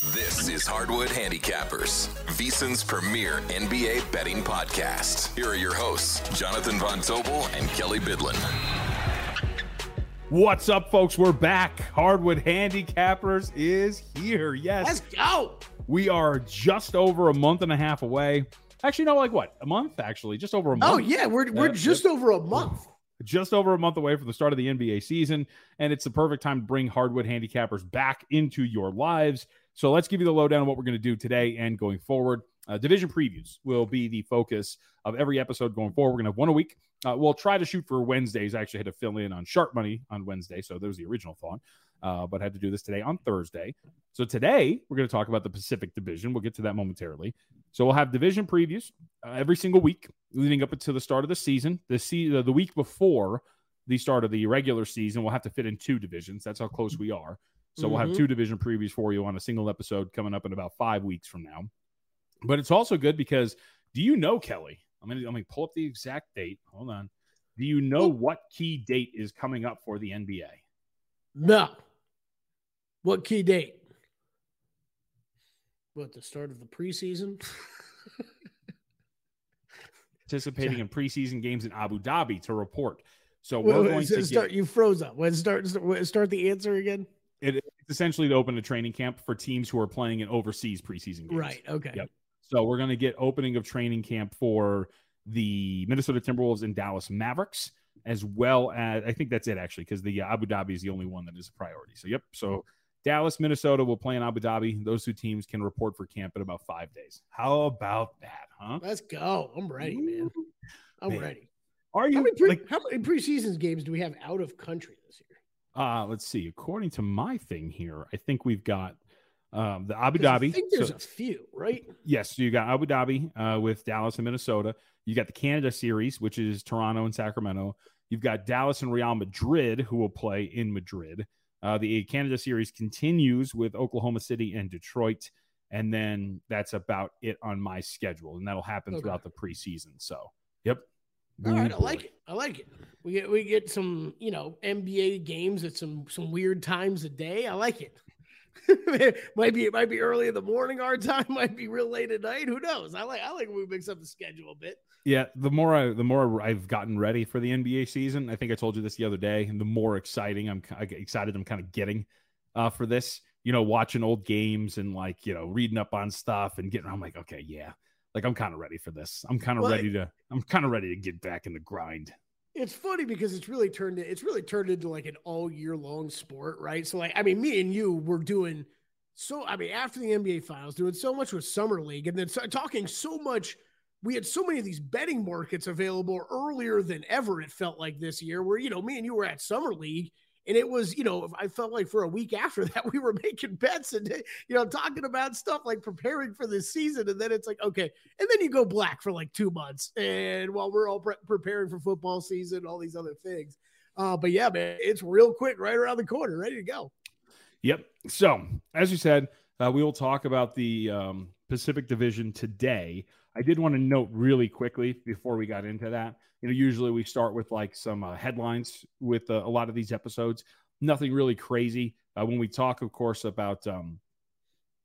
This is Hardwood Handicappers, VSIN's premier NBA betting podcast. Here are your hosts, Jonathan Von Tobel and Kelley Byddlon. What's up, folks? We're back. Hardwood Handicappers is here. Yes. Let's go. We are just over a month and a half away. Actually, no, like what? A month, actually. Just over a oh, month. Oh, yeah. We're, we're just over a month. Just over a month away from the start of the NBA season. And it's the perfect time to bring Hardwood Handicappers back into your lives. So let's give you the lowdown on what we're going to do today and going forward. Uh, division previews will be the focus of every episode going forward. We're going to have one a week. Uh, we'll try to shoot for Wednesdays. I actually had to fill in on sharp money on Wednesday, so there was the original thought, uh, but I had to do this today on Thursday. So today we're going to talk about the Pacific Division. We'll get to that momentarily. So we'll have division previews uh, every single week leading up to the start of the season. The se- the week before the start of the regular season, we'll have to fit in two divisions. That's how close we are. So mm-hmm. we'll have Mm-hmm. two division previews for you on a single episode coming up in about five weeks from now. But it's also good because do you know, Kelley? I'm gonna let me pull up the exact date. Hold on. Do you know what key date is coming up for the NBA? No. What key date? What, the start of the preseason? Participating in preseason games in Abu Dhabi to report. So we're going to start. get, You froze up. When start start the answer again? Essentially to open a training camp for teams who are playing in overseas preseason games. Right. Okay. Yep. So we're going to get opening of training camp for the Minnesota Timberwolves and Dallas Mavericks, as well as I think that's it actually, because the uh, Abu Dhabi is the only one that is a priority. So yep. So Dallas, Minnesota will play in Abu Dhabi. Those two teams can report for camp in about five days. How about that, huh? Let's go. I'm ready, man. I'm Man. ready. Are How you many, pre- like? how many preseason games do we have out of country this year? Uh, let's see. According to my thing here, I think we've got um, the Abu 'Cause I Dhabi. think there's so- a few, right? Yes, so you got Abu Dhabi uh, with Dallas and Minnesota. You got the Canada series, which is Toronto and Sacramento. You've got Dallas and Real Madrid, who will play in Madrid. Uh, the Canada series continues with Oklahoma City and Detroit, and then that's about it on my schedule, and that'll happen Okay. throughout the preseason. So, yep. All right, I like it. I like it. We get we get some, you know, NBA games at some some weird times a day. I like it. might be it might be early in the morning our time, might be real late at night. Who knows? I like I like when we mix up the schedule a bit. Yeah, the more I the more I've gotten ready for the NBA season, I think I told you this the other day, and the more exciting I'm excited I'm kind of getting uh, for this. You know, watching old games and like you know reading up on stuff and getting. I'm like, okay, yeah, like I'm kind of ready for this. I'm kind of Well, ready to. I'm kind of ready to get back in the grind. It's funny because it's really turned it's really turned into like an all year long sport, right? So like I mean, me and you were doing so I mean after the NBA finals, doing so much with summer league, and then so- talking so much. We had so many of these betting markets available earlier than ever. It felt like this year, where you know me and you were at summer league, and it was you know I felt like for a week after that we were making bets and you know talking about stuff like preparing for this season, and then it's like okay, and then you go black for like two months, and while we're all pre- preparing for football season, all these other things. Uh, but yeah, man, it's real quick, right around the corner, ready to go. Yep. So, as you said, uh, we will talk about the um, Pacific Division today. I did want to note really quickly before we got into that. You know, usually we start with like some uh, headlines with uh, a lot of these episodes. Nothing really crazy. Uh, when we talk, of course, about um,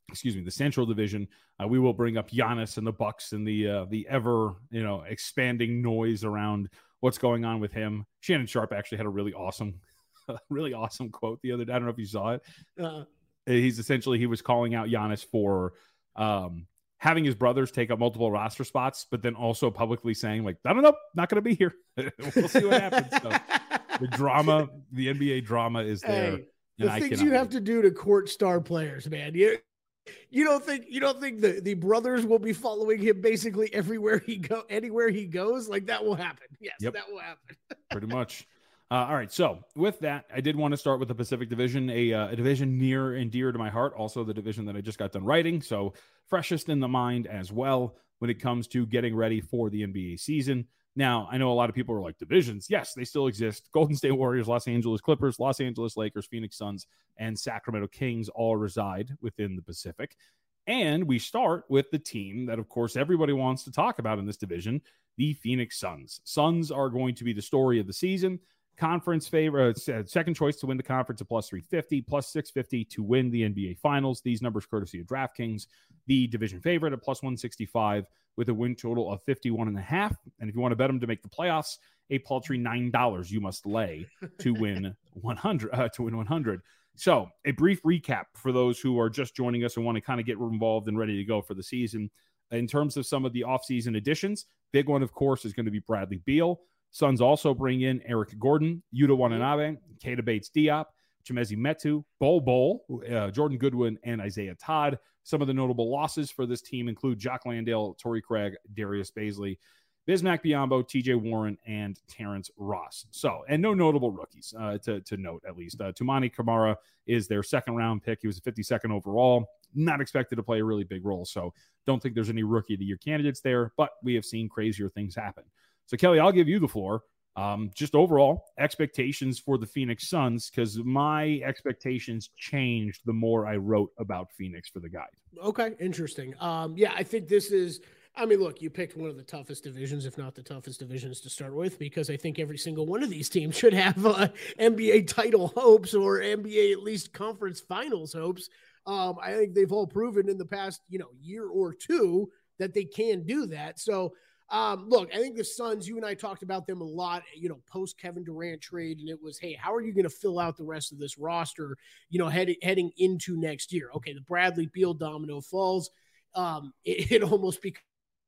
excuse me, the Central Division, uh, we will bring up Giannis and the Bucks and the uh, the ever you know expanding noise around what's going on with him. Shannon Sharpe actually had a really awesome, really awesome quote the other day. I don't know if you saw it Uh, he's essentially he was calling out Giannis for um, having his brothers take up multiple roster spots, but then also publicly saying like, I don't know, not going to be here. we'll see what happens. So the drama, the NBA drama is there. Hey, the things you have wait. to do to court star players, man. You You don't think you don't think the, the brothers will be following him basically everywhere he go anywhere he goes? Like that will happen. Yes, yep. that will happen. Pretty much. Uh, all right. So with that, I did want to start with the Pacific Division, a, uh, a division near and dear to my heart. Also, the division that I just got done writing, so freshest in the mind as well when it comes to getting ready for the NBA season. Now, I know a lot of people are like divisions. Yes, they still exist. Golden State Warriors, Los Angeles Clippers, Los Angeles Lakers, Phoenix Suns, and Sacramento Kings all reside within the Pacific. And we start with the team that, of course, everybody wants to talk about in this division the Phoenix Suns. Suns are going to be the story of the season conference favorite, uh, second choice to win the conference at plus 350, plus 650 to win the NBA Finals. These numbers courtesy of DraftKings. The division favorite at plus 165 with a win total of 51 and a half. And if you want to bet them to make the playoffs, a paltry nine dollars you must lay to win 100 uh, to win 100. So, a brief recap for those who are just joining us and want to kind of get involved and ready to go for the season. In terms of some of the offseason additions, big one, of course, is going to be Bradley Beal. Suns also bring in Eric Gordon, Yuta Watanabe, Keita Bates Diop, Chimezie Metu, Bol Bol, uh, Jordan Goodwin, and Isaiah Todd. Some of the notable losses for this team include Jock Landale, Torrey Craig, Darius Bazley, Bismack Biyombo, TJ Warren, and Terrence Ross. So, and no notable rookies uh, to, to note, at least. Uh, Toumani Camara is their second round pick. He was a 52nd overall. Not expected to play a really big role. So, don't think there's any rookie of the year candidates there, but we have seen crazier things happen. So, Kelley, I'll give you the floor. Um, just overall expectations for the Phoenix Suns, because my expectations changed the more I wrote about Phoenix for the guide. Okay, interesting. Um, yeah, I think this is. I mean, look, you picked one of the toughest divisions, if not the toughest divisions to start with, because I think every single one of these teams should have uh, NBA title hopes or NBA at least conference finals hopes. Um, I think they've all proven in the past, you know, year or two that they can do that. So um, look, I think the Suns, you and I talked about them a lot, you know, post Kevin Durant trade, and it was, hey, how are you going to fill out the rest of this roster, you know, head, heading into next year? Okay, the Bradley Beal domino falls. Um, it, it almost becomes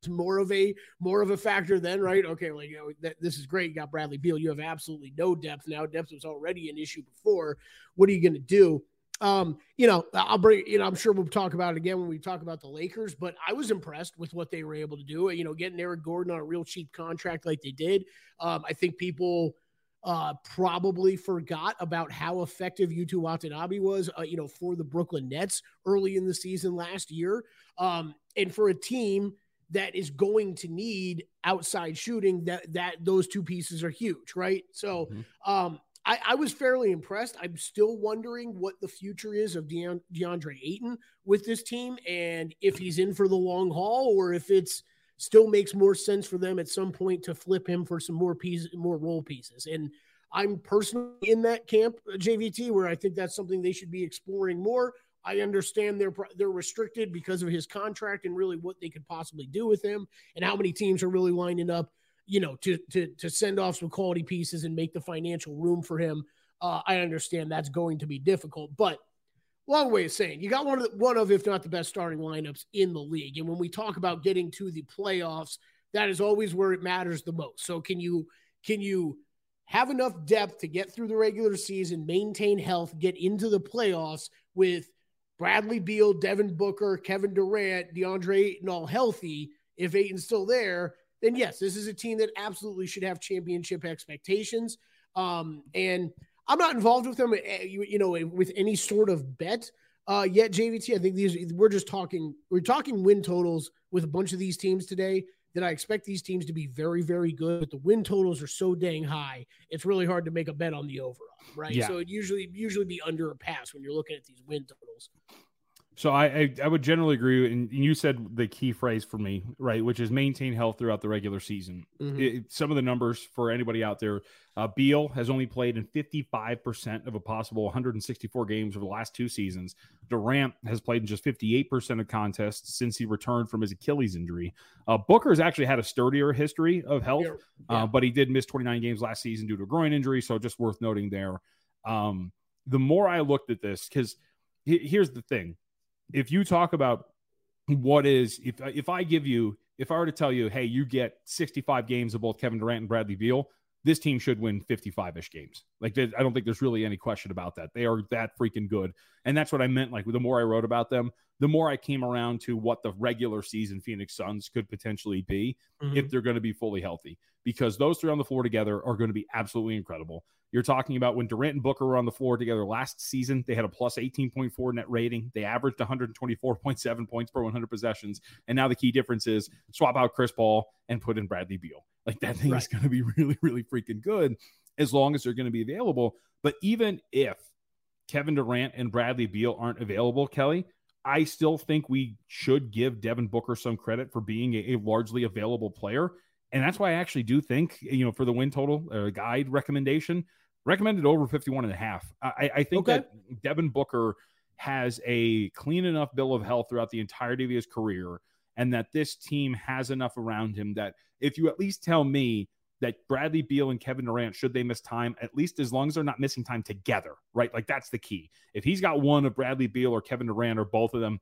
more of a more of a factor then, right? Okay, like you know, that, this is great. You got Bradley Beal. You have absolutely no depth now. Depth was already an issue before. What are you going to do? Um, you know, I'll bring, you know, I'm sure we'll talk about it again when we talk about the Lakers, but I was impressed with what they were able to do. You know, getting Eric Gordon on a real cheap contract like they did. Um, I think people uh, probably forgot about how effective Yuta Watanabe was, uh, you know, for the Brooklyn Nets early in the season last year. Um, and for a team that is going to need outside shooting, that that those two pieces are huge, right? So, mm-hmm. um, I, I, was fairly impressed. I'm still wondering what the future is of DeAndre Ayton with this team and if he's in for the long haul or if it's still makes more sense for them at some point to flip him for some more pieces, more role pieces. And I'm personally in that camp, uh, JVT, where I think that's something they should be exploring more. I understand they're they're restricted because of his contract and really what they could possibly do with him and how many teams are really lining up you know, to to to send off some quality pieces and make the financial room for him. Uh, I understand that's going to be difficult, but long way of saying you got one of the, one of if not the best starting lineups in the league. And when we talk about getting to the playoffs, that is always where it matters the most. So can you can you have enough depth to get through the regular season, maintain health, get into the playoffs with Bradley Beal, Devin Booker, Kevin Durant, DeAndre Ayton all healthy? If Ayton's still there, then yes, this is a team that absolutely should have championship expectations. Um, and I'm not involved with them, eh, you, you know, with any sort of bet uh, yet. JVT, I think these we're just talking. We're talking win totals with a bunch of these teams today. That I expect these teams to be very, very good. But the win totals are so dang high, it's really hard to make a bet on the over right? Yeah. So it usually usually be under a pass when you're looking at these win totals. So I, I, I would generally agree, and you said the key phrase for me, right, which is maintain health throughout the regular season. Mm-hmm. It, some of the numbers for anybody out there: uh, Beal has only played in 55 percent of a possible 164 games over the last two seasons. Durant has played in just 58 percent of contests since he returned from his Achilles injury. Uh, Booker has actually had a sturdier history of health, yeah. Uh, but he did miss 29 games last season due to a groin injury. So just worth noting there. Um, the more I looked at this, because here's the thing if you talk about what is if if I give you if I were to tell you, hey, you get 65 games of both Kevin Durant and Bradley Beal, this team should win 55-ish games. Like I don't think there's really any question about that. They are that freaking good. And that's what I meant like the more I wrote about them, the more I came around to what the regular season Phoenix Suns could potentially be mm-hmm. if they're going to be fully healthy. Because those three on the floor together are going to be absolutely incredible. You're talking about when Durant and Booker were on the floor together last season, they had a plus 18.4 net rating. They averaged 124.7 points per 100 possessions. And now the key difference is swap out Chris Paul and put in Bradley Beal. Like that thing right. is going to be really, really freaking good as long as they're going to be available. But even if Kevin Durant and Bradley Beal aren't available, Kelley, I still think we should give Devin Booker some credit for being a, a largely available player. And that's why I actually do think, you know, for the win total uh, guide recommendation, recommended over 51 and a half. I, I think okay. that Devin Booker has a clean enough bill of health throughout the entirety of his career, and that this team has enough around him that if you at least tell me that Bradley Beal and Kevin Durant, should they miss time, at least as long as they're not missing time together, right? Like that's the key. If he's got one of Bradley Beal or Kevin Durant or both of them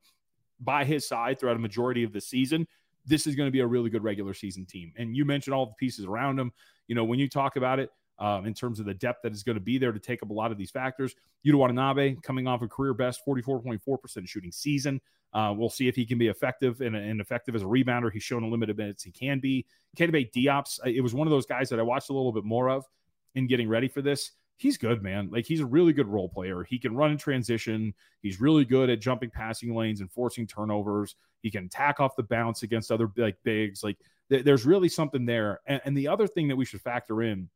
by his side throughout a majority of the season, this is going to be a really good regular season team. And you mentioned all the pieces around him. You know, when you talk about it, um, in terms of the depth that is going to be there to take up a lot of these factors. Yuta Watanabe coming off a career best 44.4% shooting season. Uh, we'll see if he can be effective and, and, effective as a rebounder. He's shown a limited minutes he can be. Kendi Diop's, it was one of those guys that I watched a little bit more of in getting ready for this. He's good, man. Like he's a really good role player. He can run in transition. He's really good at jumping passing lanes and forcing turnovers. He can attack off the bounce against other like bigs. Like th- there's really something there. And, and, the other thing that we should factor in,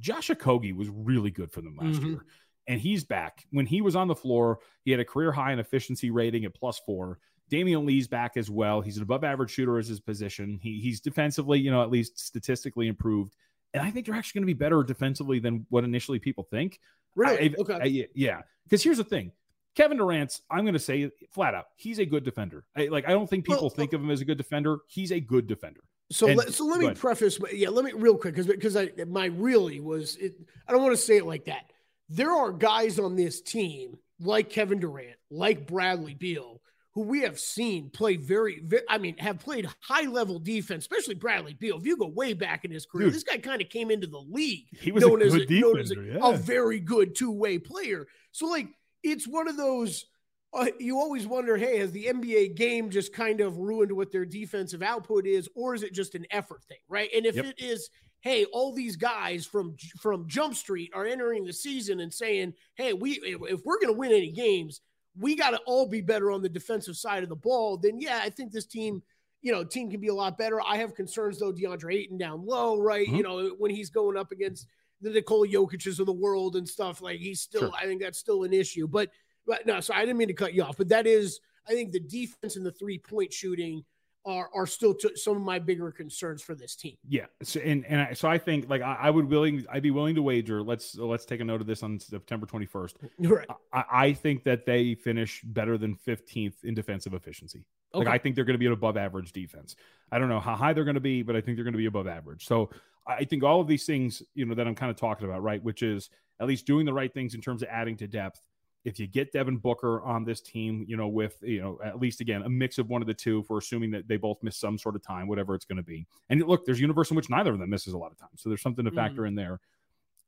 Josh Okogie was really good for them last mm-hmm. year and he's back. When he was on the floor, he had a career high in efficiency rating at plus four. Damion Lee's back as well. He's an above average shooter as his position. He, he's defensively, you know, at least statistically improved. And I think they're actually going to be better defensively than what initially people think. Really? I, okay. I, yeah. Because here's the thing Kevin Durant's, I'm going to say flat out, he's a good defender. I, like, I don't think people well, think of him as a good defender. He's a good defender. So and, let, so let me preface, yeah, let me real quick because because I my really was it, I don't want to say it like that there are guys on this team like Kevin Durant, like Bradley Beal, who we have seen play very, very I mean, have played high level defense, especially Bradley Beal. If you go way back in his career, Dude, this guy kind of came into the league. He was known a as, defender, as a, yeah. a very good two way player. So, like, it's one of those. Uh, you always wonder, hey, has the NBA game just kind of ruined what their defensive output is, or is it just an effort thing, right? And if yep. it is, hey, all these guys from from Jump Street are entering the season and saying, hey, we if we're going to win any games, we got to all be better on the defensive side of the ball. Then yeah, I think this team, you know, team can be a lot better. I have concerns though, DeAndre Ayton down low, right? Mm-hmm. You know, when he's going up against the Nikola Jokic's of the world and stuff, like he's still, sure. I think that's still an issue. But but no, so I didn't mean to cut you off, but that is, I think the defense and the three point shooting are are still t- some of my bigger concerns for this team. Yeah, so, and and I, so I think like I, I, would willing I'd be willing to wager. Let's let's take a note of this on September twenty first. Right. I, I, think that they finish better than fifteenth in defensive efficiency. Okay. Like I think they're going to be an above average defense. I don't know how high they're going to be, but I think they're going to be above average. So I think all of these things, you know, that I'm kind of talking about, right, which is at least doing the right things in terms of adding to depth if you get Devin Booker on this team, you know, with, you know, at least again, a mix of one of the two, for assuming that they both miss some sort of time, whatever it's going to be. And look, there's a universe in which neither of them misses a lot of time. So there's something to factor mm. in there.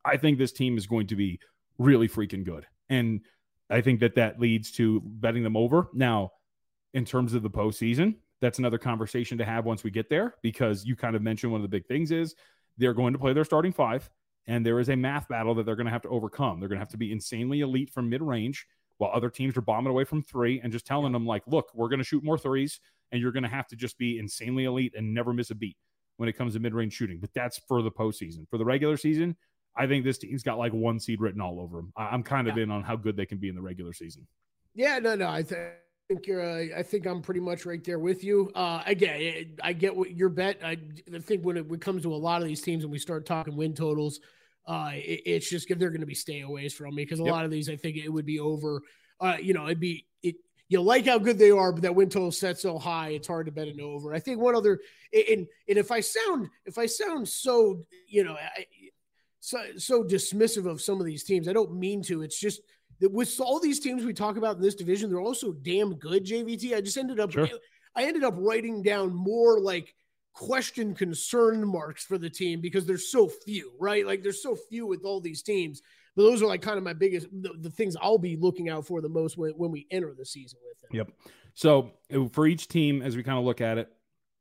I think this team is going to be really freaking good. And I think that that leads to betting them over. Now, in terms of the postseason, that's another conversation to have once we get there, because you kind of mentioned one of the big things is they're going to play their starting five and there is a math battle that they're going to have to overcome. They're going to have to be insanely elite from mid range while other teams are bombing away from three and just telling them, like, look, we're going to shoot more threes and you're going to have to just be insanely elite and never miss a beat when it comes to mid range shooting. But that's for the postseason. For the regular season, I think this team's got like one seed written all over them. I'm kind of yeah. in on how good they can be in the regular season. Yeah, no, no. I think think you're. Uh, I think I'm pretty much right there with you. Uh, again, I get what your bet. I, I think when it, when it comes to a lot of these teams and we start talking win totals, uh, it, it's just they're going to be stayaways from me because a yep. lot of these I think it would be over. Uh, you know, it'd be it. You like how good they are, but that win total set so high, it's hard to bet an over. I think one other, and and if I sound if I sound so you know, so so dismissive of some of these teams, I don't mean to. It's just that with all these teams we talk about in this division, they're also damn good. JVT. I just ended up, sure. I ended up writing down more like question concern marks for the team because there's so few, right? Like there's so few with all these teams. But those are like kind of my biggest the, the things I'll be looking out for the most when, when we enter the season with them. Yep. So uh, for each team, as we kind of look at it,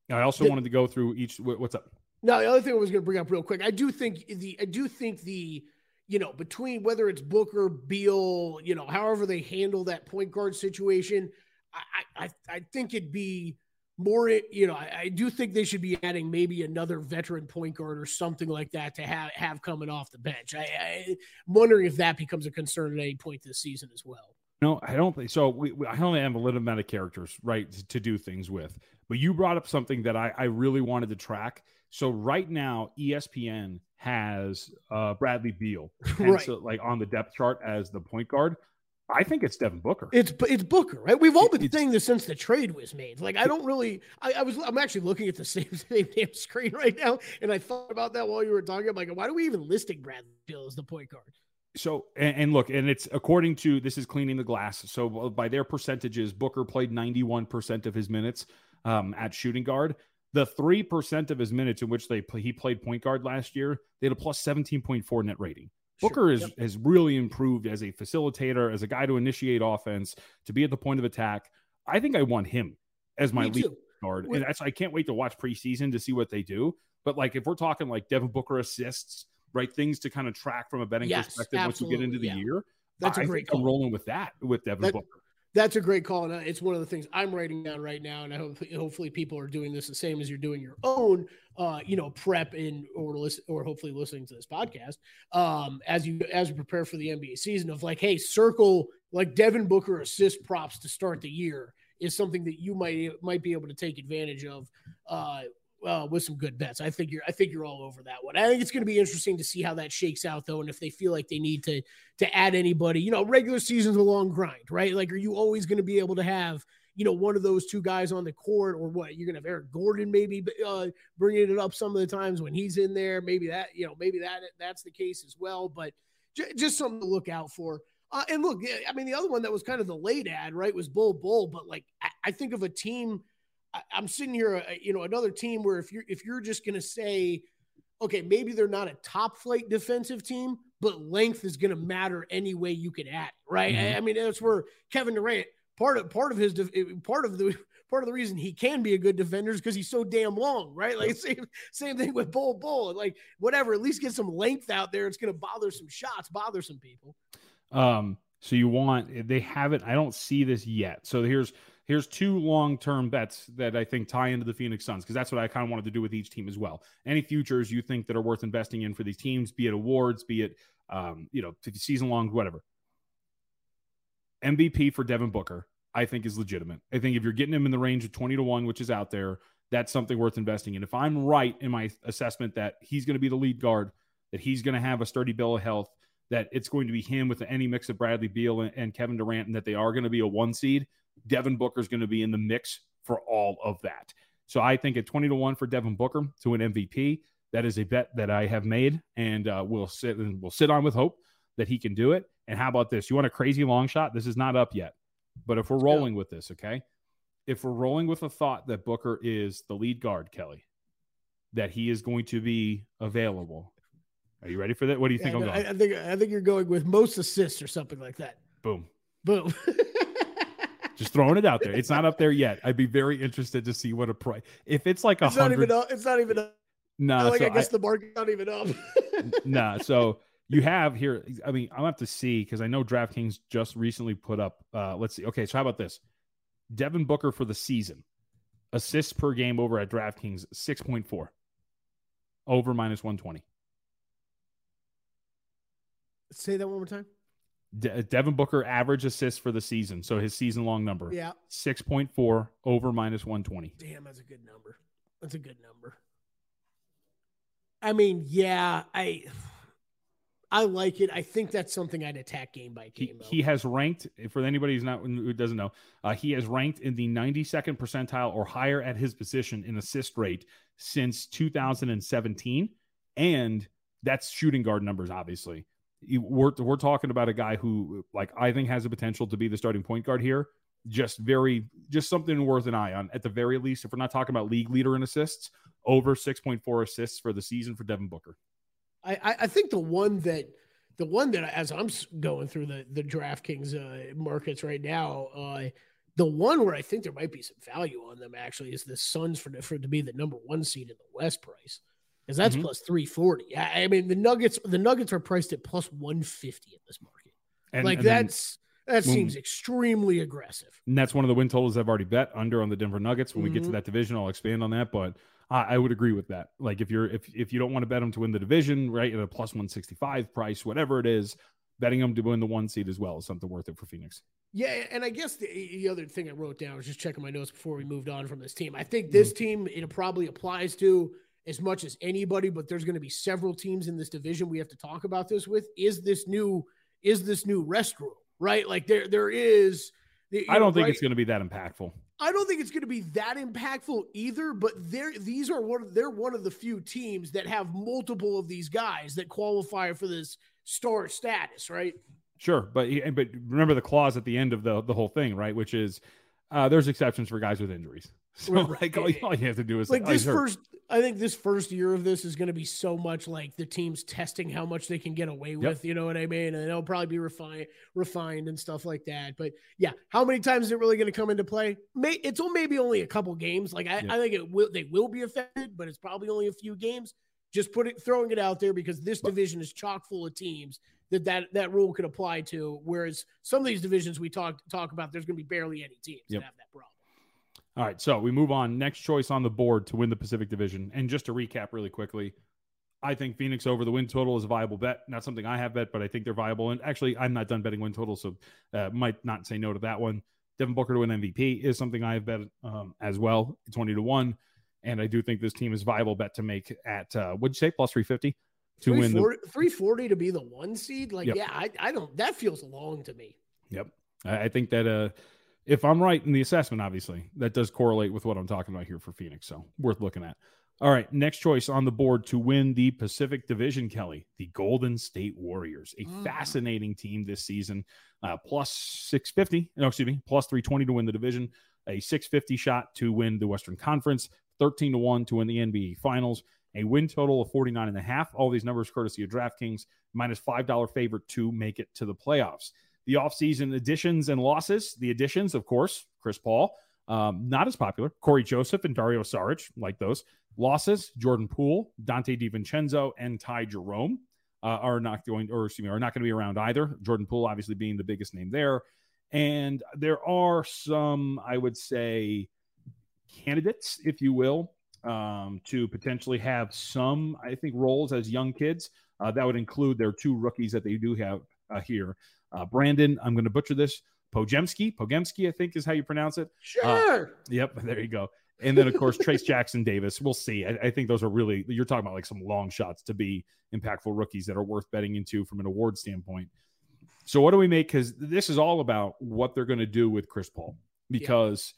I also The- wanted to go through each. What's up? Now, the other thing I was going to bring up real quick, I do think the I do think the you know between whether it's Booker, Beal, you know, however they handle that point guard situation, I I I think it'd be more you know I, I do think they should be adding maybe another veteran point guard or something like that to have have coming off the bench. I, I I'm wondering if that becomes a concern at any point this season as well. No, I don't think so. We, we, I only have a little amount of characters, right, to, to do things with. But you brought up something that I, I really wanted to track. So right now, ESPN has uh, Bradley Beal, Right. so, like on the depth chart as the point guard. I think it's Devin Booker. It's it's Booker, right? We've all been It's- saying this since the trade was made. Like I don't really. I, I was. I'm actually looking at the same same damn screen right now, and I thought about that while you were talking. I'm like, why do we even listing Bradley Beal as the point guard? So and, and look, and it's according to this is cleaning the glass. So by their percentages, Booker played 91% of his minutes um, at shooting guard. The three percent of his minutes in which they play, he played point guard last year, they had a plus 17.4 net rating. Sure. Booker is, Yep. has really improved as a facilitator, as a guy to initiate offense, to be at the point of attack. I think I want him as my lead guard, and that's I can't wait to watch preseason to see what they do. But like if we're talking like Devin Booker assists, right, things to kind of track from a betting Yes, perspective once you get into the yeah. year. That's a I great think I'm rolling with that with Devin That- Booker. That's a great call, and it's one of the things I'm writing down right now. And I hope hopefully people are doing this the same as you're doing your own, uh, you know, prep in or or hopefully listening to this podcast um, as you as we prepare for the NBA season. Of like, hey, circle like Devin Booker assist props to start the year is something that you might might be able to take advantage of. Uh, uh, with some good bets, I think you're. I think you're all over that one. I think it's going to be interesting to see how that shakes out, though, and if they feel like they need to to add anybody. You know, regular season's a long grind, right? Like, are you always going to be able to have, you know, one of those two guys on the court, or what? You're going to have Eric Gordon maybe uh, bringing it up some of the times when he's in there. Maybe that, you know, maybe that that's the case as well. But j- just something to look out for. Uh, and look, I mean, the other one that was kind of the late ad, right, was Bol Bol. But like, I, I think of a team. I, I'm sitting here, uh, you know, another team where if you're if you're just going to say okay, maybe they're not a top flight defensive team, but length is going to matter any way you can add, right? Mhm. I, I mean, that's where Kevin Durant part of part of his part of the part of the reason he can be a good defender is because he's so damn long, right? Like same same thing with Bol Bol, like whatever. At least get some length out there. It's going to bother some shots, bother some people. Um, so you want they haven't. I don't see this yet. So here's here's two long term bets that I think tie into the Phoenix Suns because that's what I kind of wanted to do with each team as well. Any futures you think that are worth investing in for these teams, be it awards, be it um, you know season long, whatever. MVP for Devin Booker, I think is legitimate. I think if you're getting him in the range of 20 to 1, which is out there, that's something worth investing in. If I'm right in my assessment that he's going to be the lead guard, that he's going to have a sturdy bill of health, that it's going to be him with any mix of Bradley Beal and, and Kevin Durant, and that they are going to be a one seed, Devin Booker is going to be in the mix for all of that. So I think at 20 to 1 for Devin Booker to an MVP, that is a bet that I have made and uh, we'll sit and we'll sit on with hope that he can do it. And how about this? You want a crazy long shot? This is not up yet. But if we're rolling with this, okay? If we're rolling with a thought that Booker is the lead guard, Kelley, that he is going to be available. Are you ready for that? What do you think I'm going? I, I think I think you're going with most assists or something like that. Boom. Boom. Just throwing it out there. It's not up there yet. I'd be very interested to see what a price. If it's like a it's not even hundred. It's not even up. nah, like so I guess I- the market's not even up. nah. So you have here. I mean, I'll have to see because I know DraftKings just recently put up. Uh, let's see. Okay, so how about this? Devin Booker for the season, assists per game over at DraftKings six point four, over minus one twenty. Say that one more time. De- Devin Booker average assists for the season, so his season long number Yeah. six point four over minus one twenty. Damn, that's a good number. That's a good number. I mean, yeah, I I like it. I think that's something I'd attack game by He, game. though. he has ranked for anybody who's not who doesn't know. Uh, he has ranked in the 92nd percentile or higher at his position in assist rate since 2017, and that's shooting guard numbers. Obviously, we're we're talking about a guy who, like, I think has the potential to be the starting point guard here. Just very, just something worth an eye on at the very least. If we're not talking about league leader in assists, over 6.4 assists for the season for Devin Booker. I, I I think the one that the one that as I'm going through the the DraftKings uh, markets right now, uh, The one where I think there might be some value on them actually is the Suns for, for to be the number one seed in the West price, because that's Mhm. plus three forty. I, I mean, the Nuggets the Nuggets are priced at plus one fifty in this market. And, like and that's that seems extremely aggressive. and that's one of the win totals I've already bet under on the Denver Nuggets. When we get to Mhm. that division, I'll expand on that. But I, I would agree with that. Like if you're if if you don't want to bet them to win the division, right, at a plus one sixty five price, whatever it is, betting them to win the one seed as well is something worth it for Phoenix. Yeah, and I guess the, the other thing I wrote down I was just checking my notes before we moved on from this team. I think this team it probably applies to as much as anybody, but there's going to be several teams in this division we have to talk about this with. Is this new? Is this new rest rule right? Like there, there is. I don't think right- it's going to be that impactful. I don't think it's going to be that impactful either, but they're these are one of they're one of the few teams that have multiple of these guys that qualify for this star status, right? Sure, but but remember the clause at the end of the the whole thing, right? Which is uh, there's exceptions for guys with injuries. So Right, like all, you- all you have to do is Like oh, this first I think this first year of this is going to be so much like the teams testing how much they can get away with, you know what I mean? And it'll probably be refined refined and stuff like that. But yeah, how many times is it really going to come into play? May it's maybe only a couple games. Like I, Yeah. I think it will they will be affected, but it's probably only a few games. Just put it throwing it out there because this division is chock full of teams that that, that rule could apply to. Whereas some of these divisions we talk talk about, there's going to be barely any teams Yep. that have that problem. All right, so we move on. Next choice on the board to win the Pacific Division. And just to recap really quickly, I think Phoenix over the win total is a viable bet. Not something I have bet, but I think they're viable. And actually, I'm not done betting win total, so uh, might not say no to that one. Devin Booker to win MVP is something I have bet um, as well, 20 to 1. And I do think this team is viable bet to make at, uh, what'd you say, plus 350 to win the 340, 340 to be the one seed. Like, Yep. yeah, I, I don't, that feels long to me. Yep. I I think that uh, if I'm right in the assessment, obviously, that does correlate with what I'm talking about here for Phoenix. So worth looking at. All right. Next choice on the board to win the Pacific Division, Kelley, the Golden State Warriors. A Mm. fascinating team this season. Uh, plus 650, no, excuse me, plus 320 to win the division, a 650 shot to win the Western Conference, 13 to 1 to win the NBA Finals, a win total of 49 and a half. All these numbers courtesy of DraftKings, minus $5 favorite to make it to the playoffs the offseason additions and losses. The additions, of course, Chris Paul, um, not as popular. Cory Joseph and Dario Saric, like those. Losses, Jordan Poole, Donte DiVincenzo, and Ty Jerome uh, are not going, or excuse me, are not going to be around either. Jordan Poole, obviously, being the biggest name there. And there are some, I would say, candidates, if you will, um, to potentially have some, I think, roles as young kids. Uh, that would include their two rookies that they do have uh, here. Uh, Brandon, I'm going to butcher this. Podziemski, Podziemski, I think is how you pronounce it. Sure. Yep, there you go. And then of course Trayce Jackson Davis. We'll see. I, I think those are really you're talking about like some long shots to be impactful rookies that are worth betting into from an award standpoint. So what do we make? Because this is all about what they're going to do with Chris Paul. Because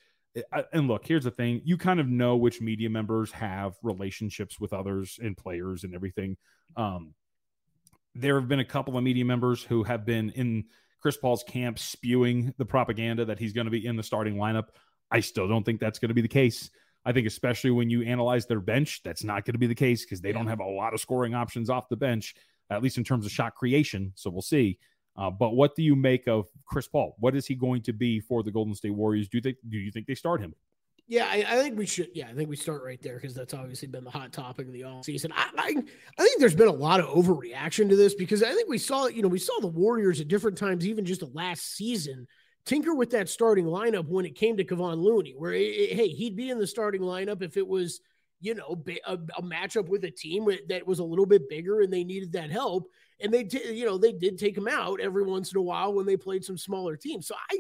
I- and look, here's the thing: you kind of know which media members have relationships with others and players and everything. Um, there have been a couple of media members who have been in Chris Paul's camp spewing the propaganda that he's going to be in the starting lineup. I still don't think that's going to be the case. I think, especially when you analyze their bench, that's not going to be the case because they don't have a lot of scoring options off the bench, at least in terms of shot creation. So we'll see. Uh, but what do you make of Chris Paul? What is he going to be for the Golden State Warriors? Do you think? Do you think they start him? Yeah, I, I think we should. Yeah, I think we start right there because that's obviously been the hot topic of the offseason. I, I, I think there's been a lot of overreaction to this because I think we saw, you know, we saw the Warriors at different times, even just the last season, tinker with that starting lineup when it came to Kevon Looney, where it- it- hey, he'd be in the starting lineup if it was, you know, a, a matchup with a team that was a little bit bigger and they needed that help, and they, t- you know, they did take him out every once in a while when they played some smaller teams. So I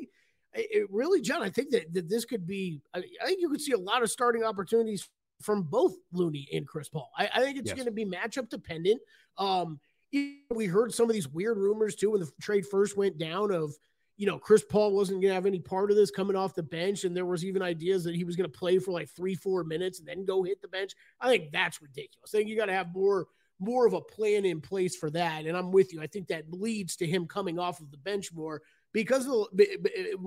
it really, John, I think that, that this could be, I, I think you could see a lot of starting opportunities from both Looney and Chris Paul. I, I think it's Yes. going to be matchup dependent. Um, we heard some of these weird rumors too when the trade first went down of, you know, Chris Paul wasn't going to have any part of this coming off the bench. And there was even ideas that he was going to play for like three, four minutes and then go hit the bench. I think that's ridiculous. I think you got to have more, more of a plan in place for that. And I'm with you. I think that leads to him coming off of the bench more because of the,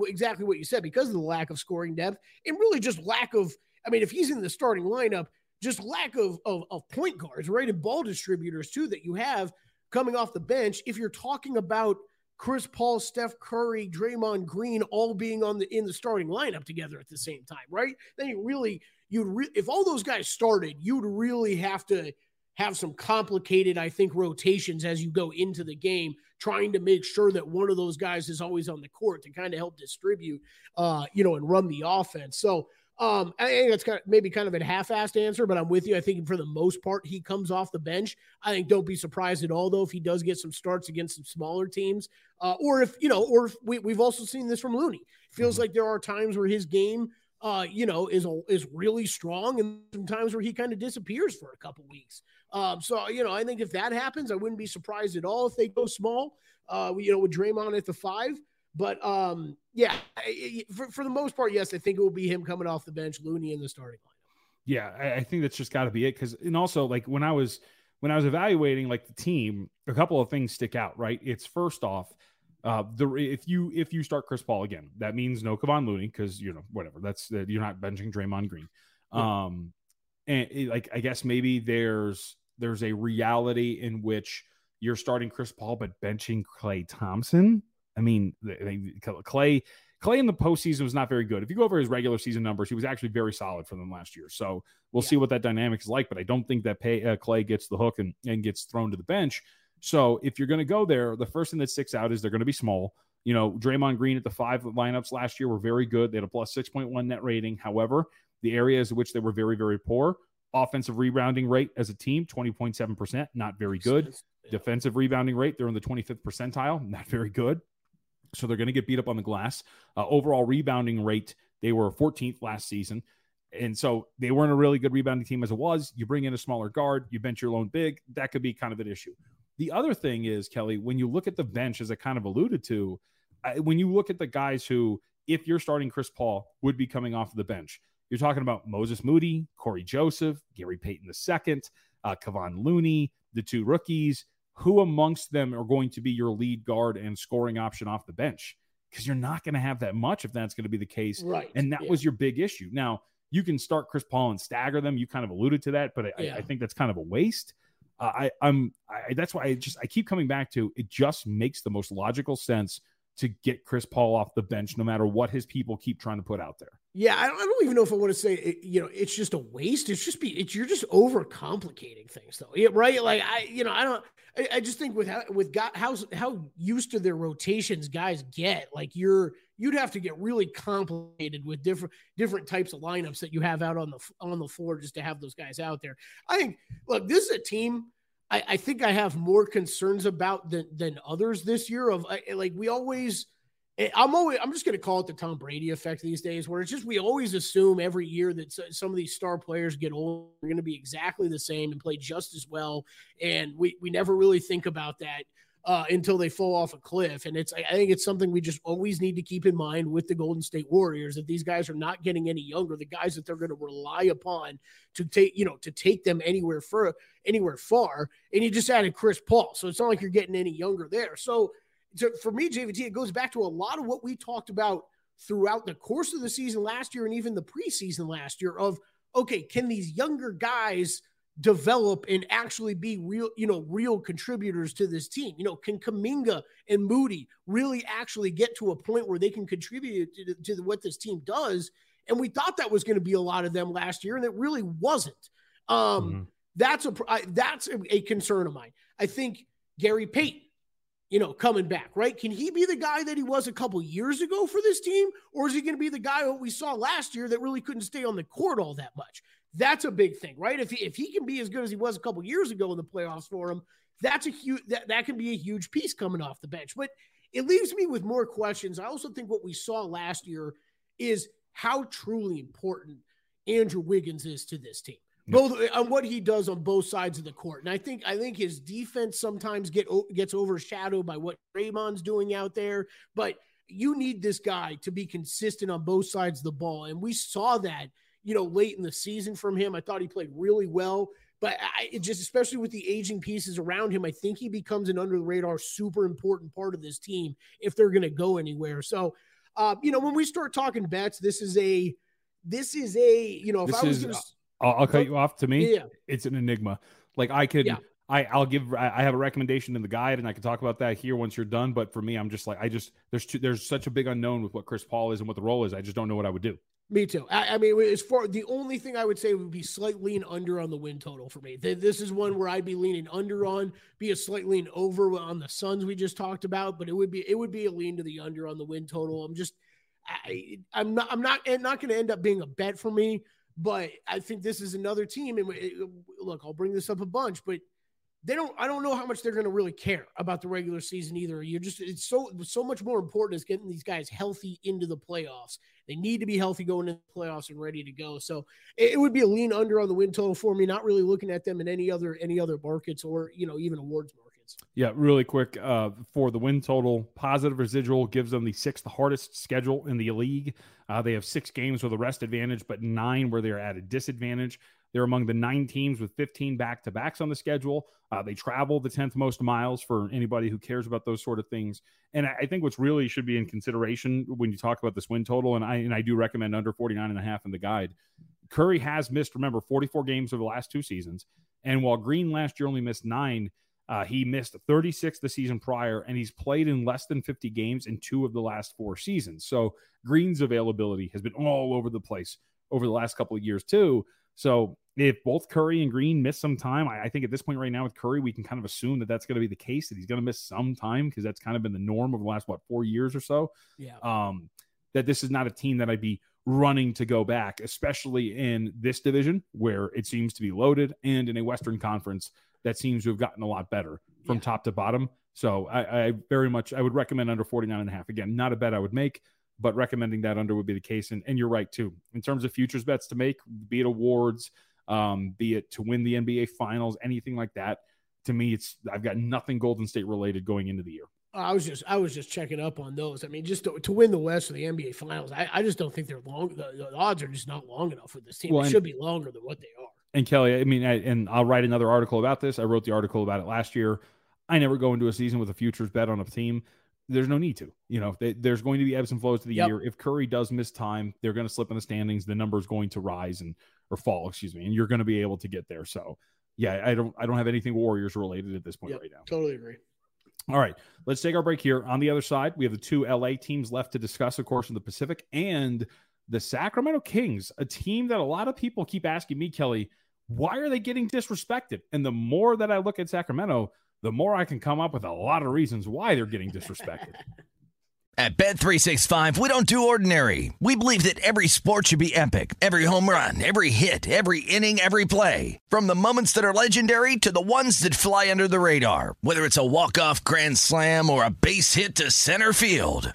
exactly what you said, because of the lack of scoring depth and really just lack of, I mean, if he's in the starting lineup, just lack of, of, of point guards, right? And ball distributors too, that you have coming off the bench. If you're talking about Chris Paul, Steph Curry, Draymond Green all being on the in the starting lineup together at the same time, right? Then you really you'd re- if all those guys started, you'd really have to have some complicated, I think, rotations as you go into the game, trying to make sure that one of those guys is always on the court to kind of help distribute, uh, you know, and run the offense. So um, I think that's kind of maybe kind of a half-assed answer, but I'm with you. I think for the most part, he comes off the bench. I think don't be surprised at all though if he does get some starts against some smaller teams, uh, or if you know, or if we, we've also seen this from Looney. Feels mm-hmm. like there are times where his game uh, you know, is is really strong, and sometimes where he kind of disappears for a couple weeks. Um, so you know, I think if that happens, I wouldn't be surprised at all if they go small. Uh, you know, with Draymond at the five. But um, yeah, for, for the most part, yes, I think it will be him coming off the bench, Looney in the starting lineup. Yeah, I, I think that's just got to be it. Because and also like when I was when I was evaluating like the team, a couple of things stick out. Right, it's first off. Uh, the if you if you start Chris Paul again, that means no Kevon Looney because you know whatever that's uh, you're not benching Draymond Green. Yeah. Um, and it, like I guess maybe there's there's a reality in which you're starting Chris Paul but benching Klay Thompson. I mean, Klay Klay in the postseason was not very good. If you go over his regular season numbers, he was actually very solid for them last year. So we'll yeah. see what that dynamic is like. But I don't think that pay, uh, Klay gets the hook and, and gets thrown to the bench. So if you're going to go there, the first thing that sticks out is they're going to be small. You know, Draymond Green at the five lineups last year were very good. They had a plus 6.1 net rating. However, the areas in which they were very, very poor offensive rebounding rate as a team 20.7%, not very good. Defensive rebounding rate, they're in the 25th percentile, not very good. So they're going to get beat up on the glass. Uh, overall rebounding rate, they were 14th last season. And so they weren't a really good rebounding team as it was. You bring in a smaller guard, you bench your lone big, that could be kind of an issue. The other thing is, Kelley, when you look at the bench, as I kind of alluded to, I, when you look at the guys who, if you're starting Chris Paul, would be coming off the bench, you're talking about Moses Moody, Cory Joseph, Gary Payton II, uh, Kevon Looney, the two rookies, who amongst them are going to be your lead guard and scoring option off the bench? Because you're not going to have that much if that's going to be the case. Right. And that yeah. was your big issue. Now, you can start Chris Paul and stagger them. You kind of alluded to that, but I, yeah. I think that's kind of a waste. Uh, I, I'm I, that's why I just I keep coming back to it. Just makes the most logical sense to get Chris Paul off the bench, no matter what his people keep trying to put out there. Yeah, I don't, I don't even know if I want to say it, you know it's just a waste. It's just be it's you're just overcomplicating things though, yeah, right? Like I you know I don't I, I just think with how with got how how used to their rotations guys get like you're you'd have to get really complicated with different different types of lineups that you have out on the on the floor just to have those guys out there. I think look, this is a team I, I think I have more concerns about than than others this year. Of like we always, I'm always I'm just going to call it the Tom Brady effect these days, where it's just we always assume every year that some of these star players get old, they're going to be exactly the same and play just as well, and we we never really think about that uh, until they fall off a cliff. And it's, I think it's something we just always need to keep in mind with the Golden State Warriors that these guys are not getting any younger. The guys that they're going to rely upon to take, you know, to take them anywhere for anywhere far. And you just added Chris Paul, so it's not like you're getting any younger there. So to, for me, JVT, it goes back to a lot of what we talked about throughout the course of the season last year and even the preseason last year of okay, can these younger guys develop and actually be real, you know, real contributors to this team. You know, can Kuminga and Moody really actually get to a point where they can contribute to, to what this team does? And we thought that was going to be a lot of them last year, and it really wasn't. Um, mm-hmm. That's a that's a, a concern of mine. I think Gary Payton, you know, coming back, right? Can he be the guy that he was a couple years ago for this team? Or is he going to be the guy that we saw last year that really couldn't stay on the court all that much? That's a big thing, right? If he, if he can be as good as he was a couple years ago in the playoffs for him, that's a huge that, that can be a huge piece coming off the bench. But it leaves me with more questions. I also think what we saw last year is how truly important Andrew Wiggins is to this team. Both on what he does on both sides of the court, and I think I think his defense sometimes get gets overshadowed by what Draymond's doing out there. But you need this guy to be consistent on both sides of the ball, and we saw that you know, late in the season from him. I thought he played really well, but I just, especially with the aging pieces around him, I think he becomes an under the radar, super important part of this team if they're going to go anywhere. So, uh, you know, when we start talking bets, this is a, this is a, you know, if this I was going to, I'll, I'll cut you off to me. Yeah. It's an enigma. Like I could, yeah. I, I'll give. I have a recommendation in the guide, and I can talk about that here once you're done. But for me, I'm just like I just there's two, there's such a big unknown with what Chris Paul is and what the role is. I just don't know what I would do. Me too. I, I mean, as far the only thing I would say would be slight lean under on the win total for me. This is one mm. where I'd be leaning under on, be a slight lean over on the Suns we just talked about, but it would be it would be a lean to the under on the win total. I'm just I, I'm not I'm not not going to end up being a bet for me, but I think this is another team. And look, I'll bring this up a bunch, but they don't I don't know how much they're going to really care about the regular season either. You're just it's so so much more important is getting these guys healthy into the playoffs. They need to be healthy going into the playoffs and ready to go. So it, it would be a lean under on the win total for me, not really looking at them in any other any other markets or you know even awards markets. Yeah, really quick uh, for the win total, positive residual gives them the sixth hardest schedule in the league. Uh, they have six games with a rest advantage, but nine where they're at a disadvantage. They're among the nine teams with 15 back to backs on the schedule. Uh, they travel the 10th most miles for anybody who cares about those sort of things. And I, I, think what's really should be in consideration when you talk about this win total, and I, and I do recommend under 49 and a half in the guide. Curry has missed, remember, 44 games over the last two seasons. And while Green last year only missed nine, uh, he missed 36 the season prior, and he's played in less than 50 games in two of the last four seasons. So Green's availability has been all over the place over the last couple of years, too. So if both Curry and Green miss some time, I, I, think at this point right now with Curry, we can kind of assume that that's going to be the case that he's going to miss some time because that's kind of been the norm over the last what four years or so. Yeah. Um, that this is not a team that I'd be running to go back, especially in this division where it seems to be loaded and in a Western Conference that seems to have gotten a lot better from yeah. top to bottom. So I, I very much I would recommend under 49 and a half. Again, not a bet I would make but recommending that under would be the case. And, and you're right too. In terms of futures bets to make, be it awards, um, be it to win the NBA finals, anything like that. To me, it's I've got nothing Golden State related going into the year. I was just I was just checking up on those. I mean, just to, to win the West or the NBA Finals, I, I just don't think they're long. The, the, odds are just not long enough for this team. Well, it should be longer than what they are. And Kelley, I mean, I, and I'll write another article about this. I wrote the article about it last year. I never go into a season with a futures bet on a team there's no need to. You know, they, there's going to be ebbs and flows to the yep. year. If Curry does miss time, they're going to slip in the standings. The number is going to rise and or fall, excuse me, and you're going to be able to get there. So, yeah, I don't I don't have anything Warriors related at this point yep, right now. Totally agree. All right, let's take our break here. On the other side, we have the two LA teams left to discuss, of course, in the Pacific, and the Sacramento Kings, a team that a lot of people keep asking me, Kelley, why are they getting disrespected? And the more that I look at Sacramento, the more I can come up with a lot of reasons why they're getting disrespected. At Bet365, we don't do ordinary. We believe that every sport should be epic. Every home run, every hit, every inning, every play. From the moments that are legendary to the ones that fly under the radar. Whether it's a walk-off grand slam or a base hit to center field.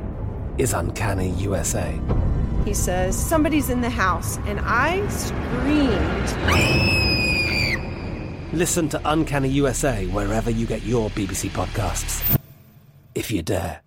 is Uncanny USA he says, Somebody's in the house. And I screamed. Listen to Uncanny USA wherever you get your BBC podcasts, if you dare.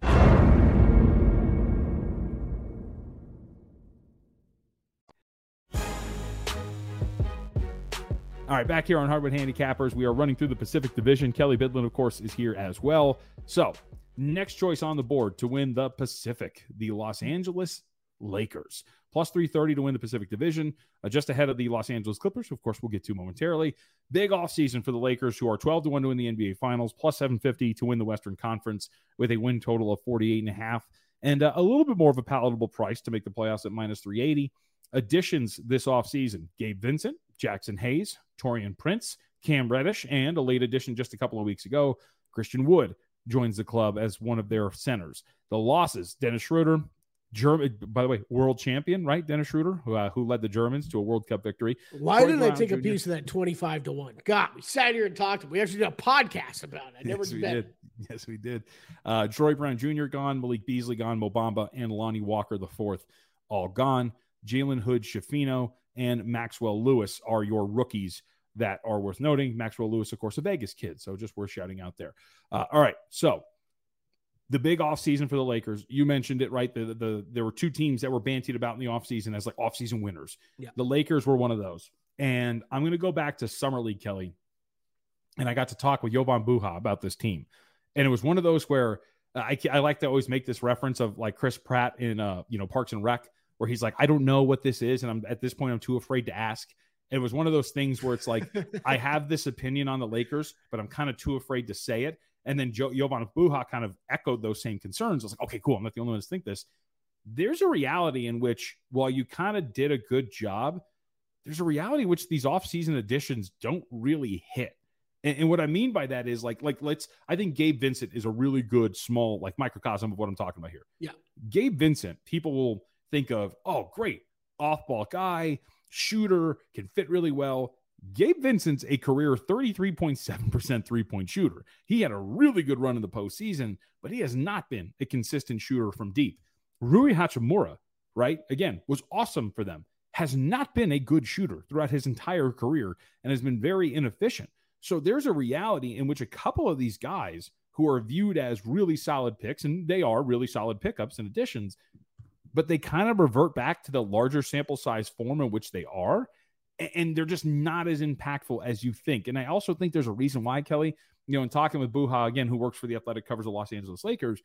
All right, back here on Hardwood Handicappers, we are running through the Pacific Division. Kelley Byddlon, of course, is here as well. So, next choice on the board to win the Pacific, the Los Angeles Lakers. Plus 330 to win the Pacific Division, uh, just ahead of the Los Angeles Clippers, of course, we'll get to momentarily. Big offseason for the Lakers, who are 12 to 1 to win the NBA Finals, plus 750 to win the Western Conference with a win total of 48 and a half, and uh, a little bit more of a palatable price to make the playoffs at minus 380. Additions this offseason Gabe Vincent, Jaxson Hayes, Taurean Prince, Cam Reddish, and a late addition just a couple of weeks ago, Christian Wood joins the club as one of their centers. The losses Dennis Schroeder, German, by the way, world champion, right? Dennis Schroeder, who, uh, who led the Germans to a World Cup victory. Why didn't Brown I take Jr. a piece of that 25 to 1? God, we sat here and talked. We actually did a podcast about it. I never yes, did. We did. Yes, we did. Uh, Troy Brown Jr. gone, Malik Beasley gone, Mobamba and Lonnie Walker the fourth all gone. Jalen Hood Schifino and Maxwell Lewis are your rookies that are worth noting. Maxwell Lewis, of course, a Vegas kid, so just worth shouting out there. Uh, all right, so the big offseason for the Lakers, you mentioned it, right? The, the, the there were two teams that were bantied about in the offseason as like offseason winners. Yeah. The Lakers were one of those. And I'm going to go back to Summer League, Kelley. And I got to talk with Jovan Buha about this team. And it was one of those where I, I like to always make this reference of like Chris Pratt in uh, you know, Parks and Rec, where he's like, I don't know what this is. And I'm at this point, I'm too afraid to ask. It was one of those things where it's like, I have this opinion on the Lakers, but I'm kind of too afraid to say it. And then jo- Jovan Buha kind of echoed those same concerns. I was like, okay, cool. I'm not the only one to think this. There's a reality in which, while you kind of did a good job, there's a reality which these offseason additions don't really hit. And, and, what I mean by that is like, like let's. I think Gabe Vincent is a really good small like microcosm of what I'm talking about here. Yeah, Gabe Vincent. People will think of, oh, great, off ball guy, shooter, can fit really well. Gabe Vincent's a career 33.7% three point shooter. He had a really good run in the postseason, but he has not been a consistent shooter from deep. Rui Hachimura, right? Again, was awesome for them, has not been a good shooter throughout his entire career and has been very inefficient. So there's a reality in which a couple of these guys who are viewed as really solid picks, and they are really solid pickups and additions, but they kind of revert back to the larger sample size form in which they are and they're just not as impactful as you think. And I also think there's a reason why, Kelley, you know, in talking with Buha again, who works for the athletic covers of Los Angeles Lakers,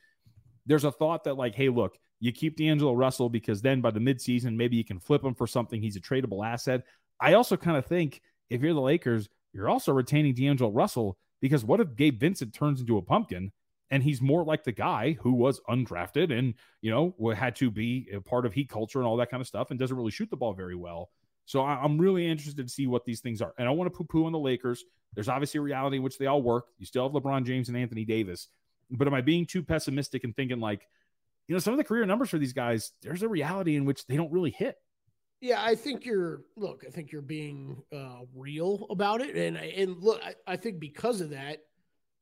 there's a thought that, like, hey, look, you keep D'Angelo Russell because then by the midseason, maybe you can flip him for something. He's a tradable asset. I also kind of think if you're the Lakers, you're also retaining D'Angelo Russell because what if Gabe Vincent turns into a pumpkin and he's more like the guy who was undrafted and, you know, had to be a part of heat culture and all that kind of stuff and doesn't really shoot the ball very well. So I, am really interested to see what these things are. And I want to poo poo on the Lakers. There's obviously a reality in which they all work. You still have LeBron James and Anthony Davis. But am I being too pessimistic and thinking like, you know, some of the career numbers for these guys, there's a reality in which they don't really hit. Yeah, I think you're look, I think you're being uh, real about it. And and look, I, I think because of that,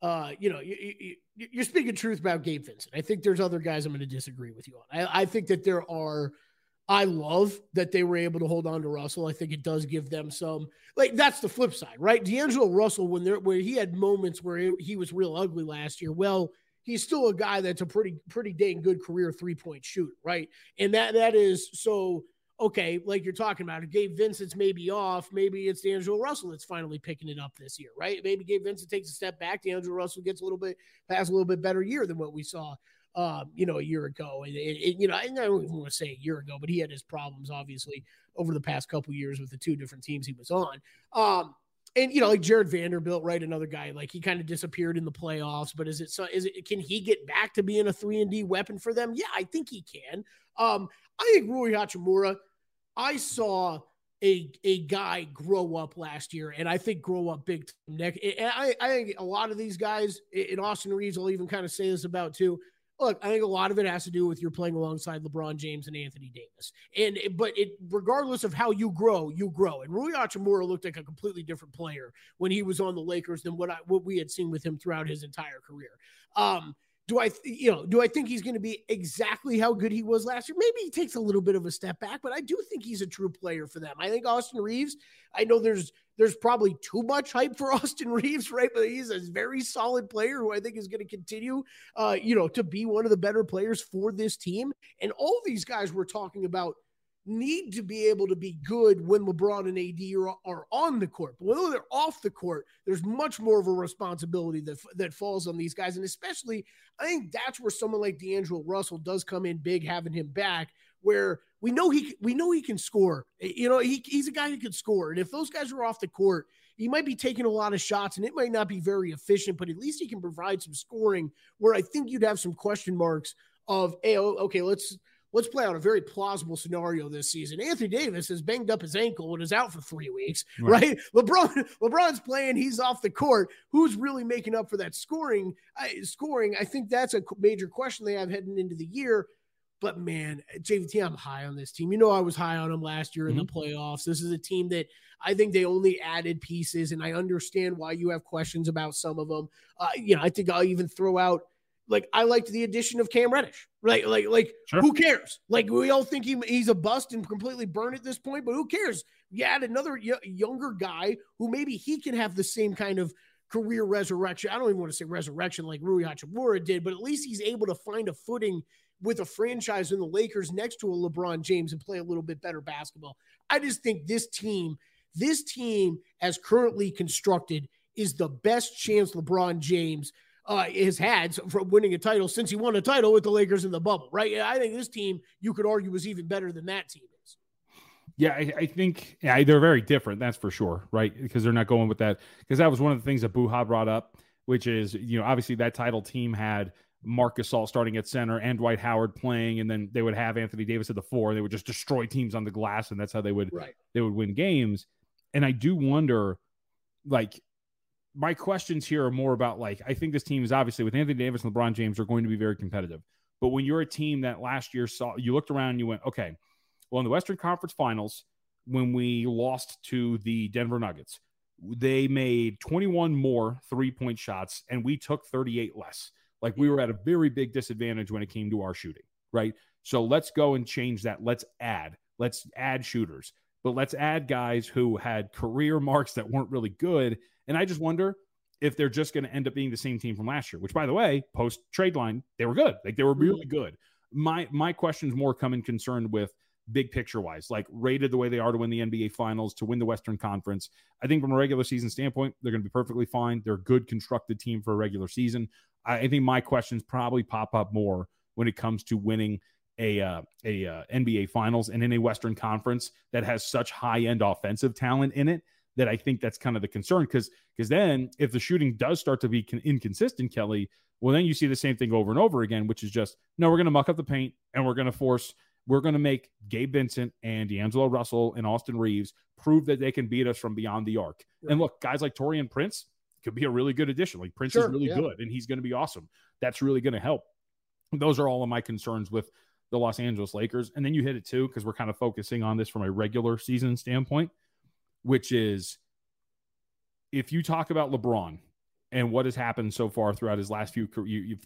uh, you know, you, you, are speaking truth about Gabe Vincent. I think there's other guys I'm going to disagree with you on. I, I think that there are I love that they were able to hold on to Russell. I think it does give them some like that's the flip side, right? D'Angelo Russell, when there where he had moments where he, he was real ugly last year, well, he's still a guy that's a pretty pretty dang good career three point shooter, right? And that that is so okay, like you're talking about, Gabe Vincent's maybe off. Maybe it's D'Angelo Russell that's finally picking it up this year, right? Maybe Gabe Vincent takes a step back. D'Angelo Russell gets a little bit, has a little bit better year than what we saw um, you know, a year ago. And, and, and, you know, I don't even want to say a year ago, but he had his problems obviously over the past couple years with the two different teams he was on. Um, and you know, like Jarred Vanderbilt, right? Another guy, like he kind of disappeared in the playoffs. But is it so? Is it can he get back to being a three and D weapon for them? Yeah, I think he can. Um, I think Rui Hachimura. I saw a a guy grow up last year, and I think grow up big. Neck, and I I think a lot of these guys in Austin Reaves will even kind of say this about too look, I think a lot of it has to do with you're playing alongside LeBron James and Anthony Davis. And but it regardless of how you grow, you grow. And Rui Hachimura looked like a completely different player when he was on the Lakers than what I what we had seen with him throughout his entire career. Um, do I, you know, do I think he's going to be exactly how good he was last year? Maybe he takes a little bit of a step back, but I do think he's a true player for them. I think Austin Reaves. I know there's there's probably too much hype for Austin Reaves, right? But he's a very solid player who I think is going to continue, uh, you know, to be one of the better players for this team. And all these guys we're talking about need to be able to be good when LeBron and AD are, are on the court. But when they're off the court, there's much more of a responsibility that that falls on these guys. And especially, I think that's where someone like D'Angelo Russell does come in big, having him back, where we know he we know he can score. Eh, you know, he, he's a guy who can score. And if those guys are off the court, he might be taking a lot of shots and it might not be very efficient, but at least he can provide some scoring where I think you'd have some question marks of, hey, okay, let's let's play out a very plausible scenario this season. Anthony Davis has banged up his ankle and is out for three weeks, right? right? LeBron, LeBron's playing, he's off the court. Who's really making up for that scoring? I, scoring, I think that's a major question they have heading into the year. But man, JVT, I'm high on this team. You know, I was high on them last year in mm-hmm. the playoffs. This is a team that I think they only added pieces, and I understand why you have questions about some of them. Uh, you know, I think I'll even throw out like I liked the addition of Cam Reddish. Right? like, like, Sure. who cares? Like, we all think he, he's a bust and completely burned at this point, but who cares? You add another y- younger guy who maybe he can have the same kind of career resurrection. I don't even want to say resurrection like Rui Hachimura did, but at least he's able to find a footing with a franchise in the Lakers next to a LeBron James and play a little bit better basketball. I just think this team, this team as currently constructed, is the best chance LeBron James uh, has had from winning a title since he won a title with the Lakers in the bubble, right? I think this team, you could argue, was even better than that team is. Yeah, I, I think yeah, they're very different. That's for sure, right? Because they're not going with that. Because that was one of the things that Buha brought up, which is you know obviously that title team had Marc Gasol starting at center and Dwight Howard playing, and then they would have Anthony Davis at the four. And they would just destroy teams on the glass, and that's how they would Right. they would win games. And I do wonder, like, my questions here are more about like I think this team is obviously with Anthony Davis and LeBron James are going to be very competitive. But when you're a team that last year saw you looked around and you went, okay, well in the Western Conference Finals when we lost to the Denver Nuggets, they made 21 more three point shots and we took 38 less. Like we were at a very big disadvantage when it came to our shooting, right? So let's go and change that. Let's add. Let's add shooters, but let's add guys who had career marks that weren't really good. And I just wonder if they're just going to end up being the same team from last year, which by the way, post trade line, they were good. Like they were really good. My my questions more come in concerned with big picture wise, like rated the way they are to win the NBA finals, to win the Western Conference. I think from a regular season standpoint, they're going to be perfectly fine. They're a good constructed team for a regular season. I, I think my questions probably pop up more when it comes to winning a uh, a uh, NBA finals and in a Western Conference that has such high end offensive talent in it that I think that's kind of the concern because because then if the shooting does start to be con- inconsistent, Kelley, well then you see the same thing over and over again, which is just no, we're going to muck up the paint and we're going to force we're going to make Gabe Vincent and D'Angelo Russell and Austin Reaves prove that they can beat us from beyond the arc. And look, guys like Taurean Prince could be a really good addition. Like Prince Sure, is really yeah. good and he's going to be awesome. That's really going to help. Those are all of my concerns with the Los Angeles Lakers. And then you hit it too, because we're kind of focusing on this from a regular season standpoint, which is if you talk about LeBron and what has happened so far throughout his last few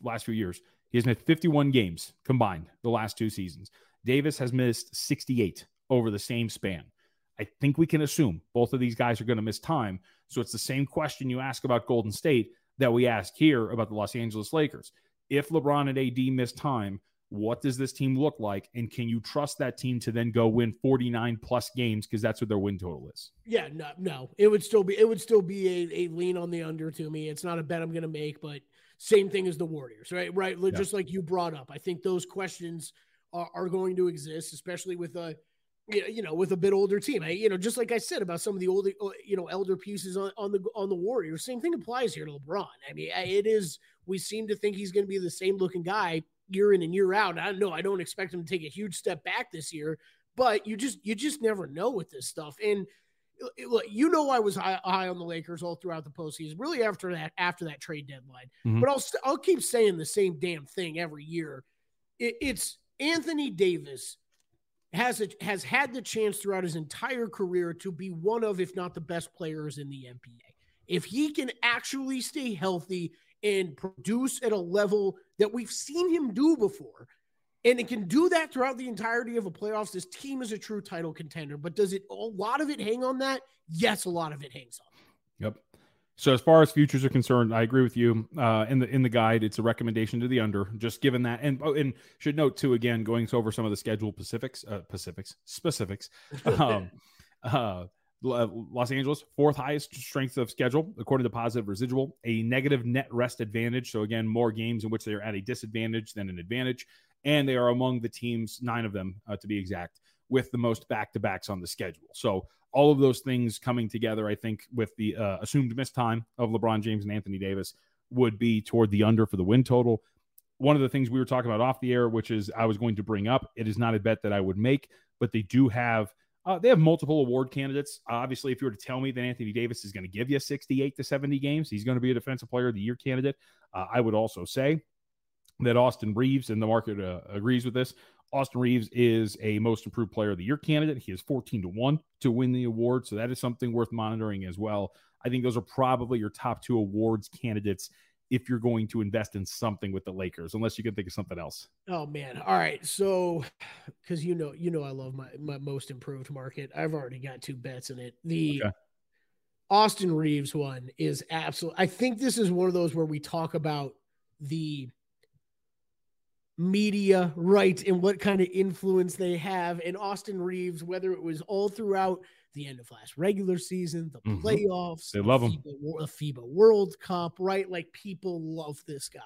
last few years, he has missed 51 games combined the last two seasons. Davis has missed 68 over the same span. I think we can assume both of these guys are going to miss time. So it's the same question you ask about Golden State that we ask here about the Los Angeles Lakers. If LeBron and AD miss time, what does this team look like? And can you trust that team to then go win 49 plus games because that's what their win total is? Yeah, no, no. It would still be it would still be a, a lean on the under to me. It's not a bet I'm gonna make, but same thing as the Warriors, right? Right. Yeah. Just like you brought up. I think those questions are, are going to exist, especially with a you know, with a bit older team. I, you know, just like I said about some of the older, uh, you know, elder pieces on, on the on the Warriors. Same thing applies here to LeBron. I mean, it is. We seem to think he's going to be the same looking guy year in and year out. I don't know. I don't expect him to take a huge step back this year, but you just you just never know with this stuff. And uh, look, you know, I was high, high on the Lakers all throughout the postseason. Really, after that, after that trade deadline. Mhm. But I'll st- I'll keep saying the same damn thing every year. It, it's Anthony Davis has a, has had the chance throughout his entire career to be one of, if not the best players in the NBA. If he can actually stay healthy and produce at a level that we've seen him do before, and it can do that throughout the entirety of a playoffs, this team is a true title contender. But does it a lot of it hang on that? Yes, a lot of it hangs on. Yep. So as far as futures are concerned, I agree with you. Uh, in the in the guide, it's a recommendation to the under. Just given that, and oh, and should note too again, going over some of the schedule Pacifics, uh, Pacifics specifics. Um, uh, Los Angeles fourth highest strength of schedule according to positive residual, a negative net rest advantage. So again, more games in which they are at a disadvantage than an advantage, and they are among the teams nine of them uh, to be exact with the most back to backs on the schedule. So all of those things coming together, I think, with the uh, assumed missed time of LeBron James and Anthony Davis would be toward the under for the win total. One of the things we were talking about off the air, which is I was going to bring up, it is not a bet that I would make, but they do have uh, they have multiple award candidates. obviously, if you were to tell me that Anthony Davis is going to give you 68 to 70 games, he's going to be a defensive player of the year candidate. Uh, I would also say that Austin Reaves, and the market uh, agrees with this, Austin Reaves is a most improved player of the year candidate. He is 14 to 1 to win the award. So that is something worth monitoring as well. I think those are probably your top two awards candidates if you're going to invest in something with the Lakers, unless you can think of something else. Oh man. All right. So because you know, you know I love my my most improved market. I've already got two bets in it. The Okay. Austin Reaves one is absolute. I think this is one of those where we talk about the media right and what kind of influence they have and Austin Reaves whether it was all throughout the end of last regular season the Mhm. playoffs They the love him. FIBA, Wor- the FIBA World Cup right like people love this guy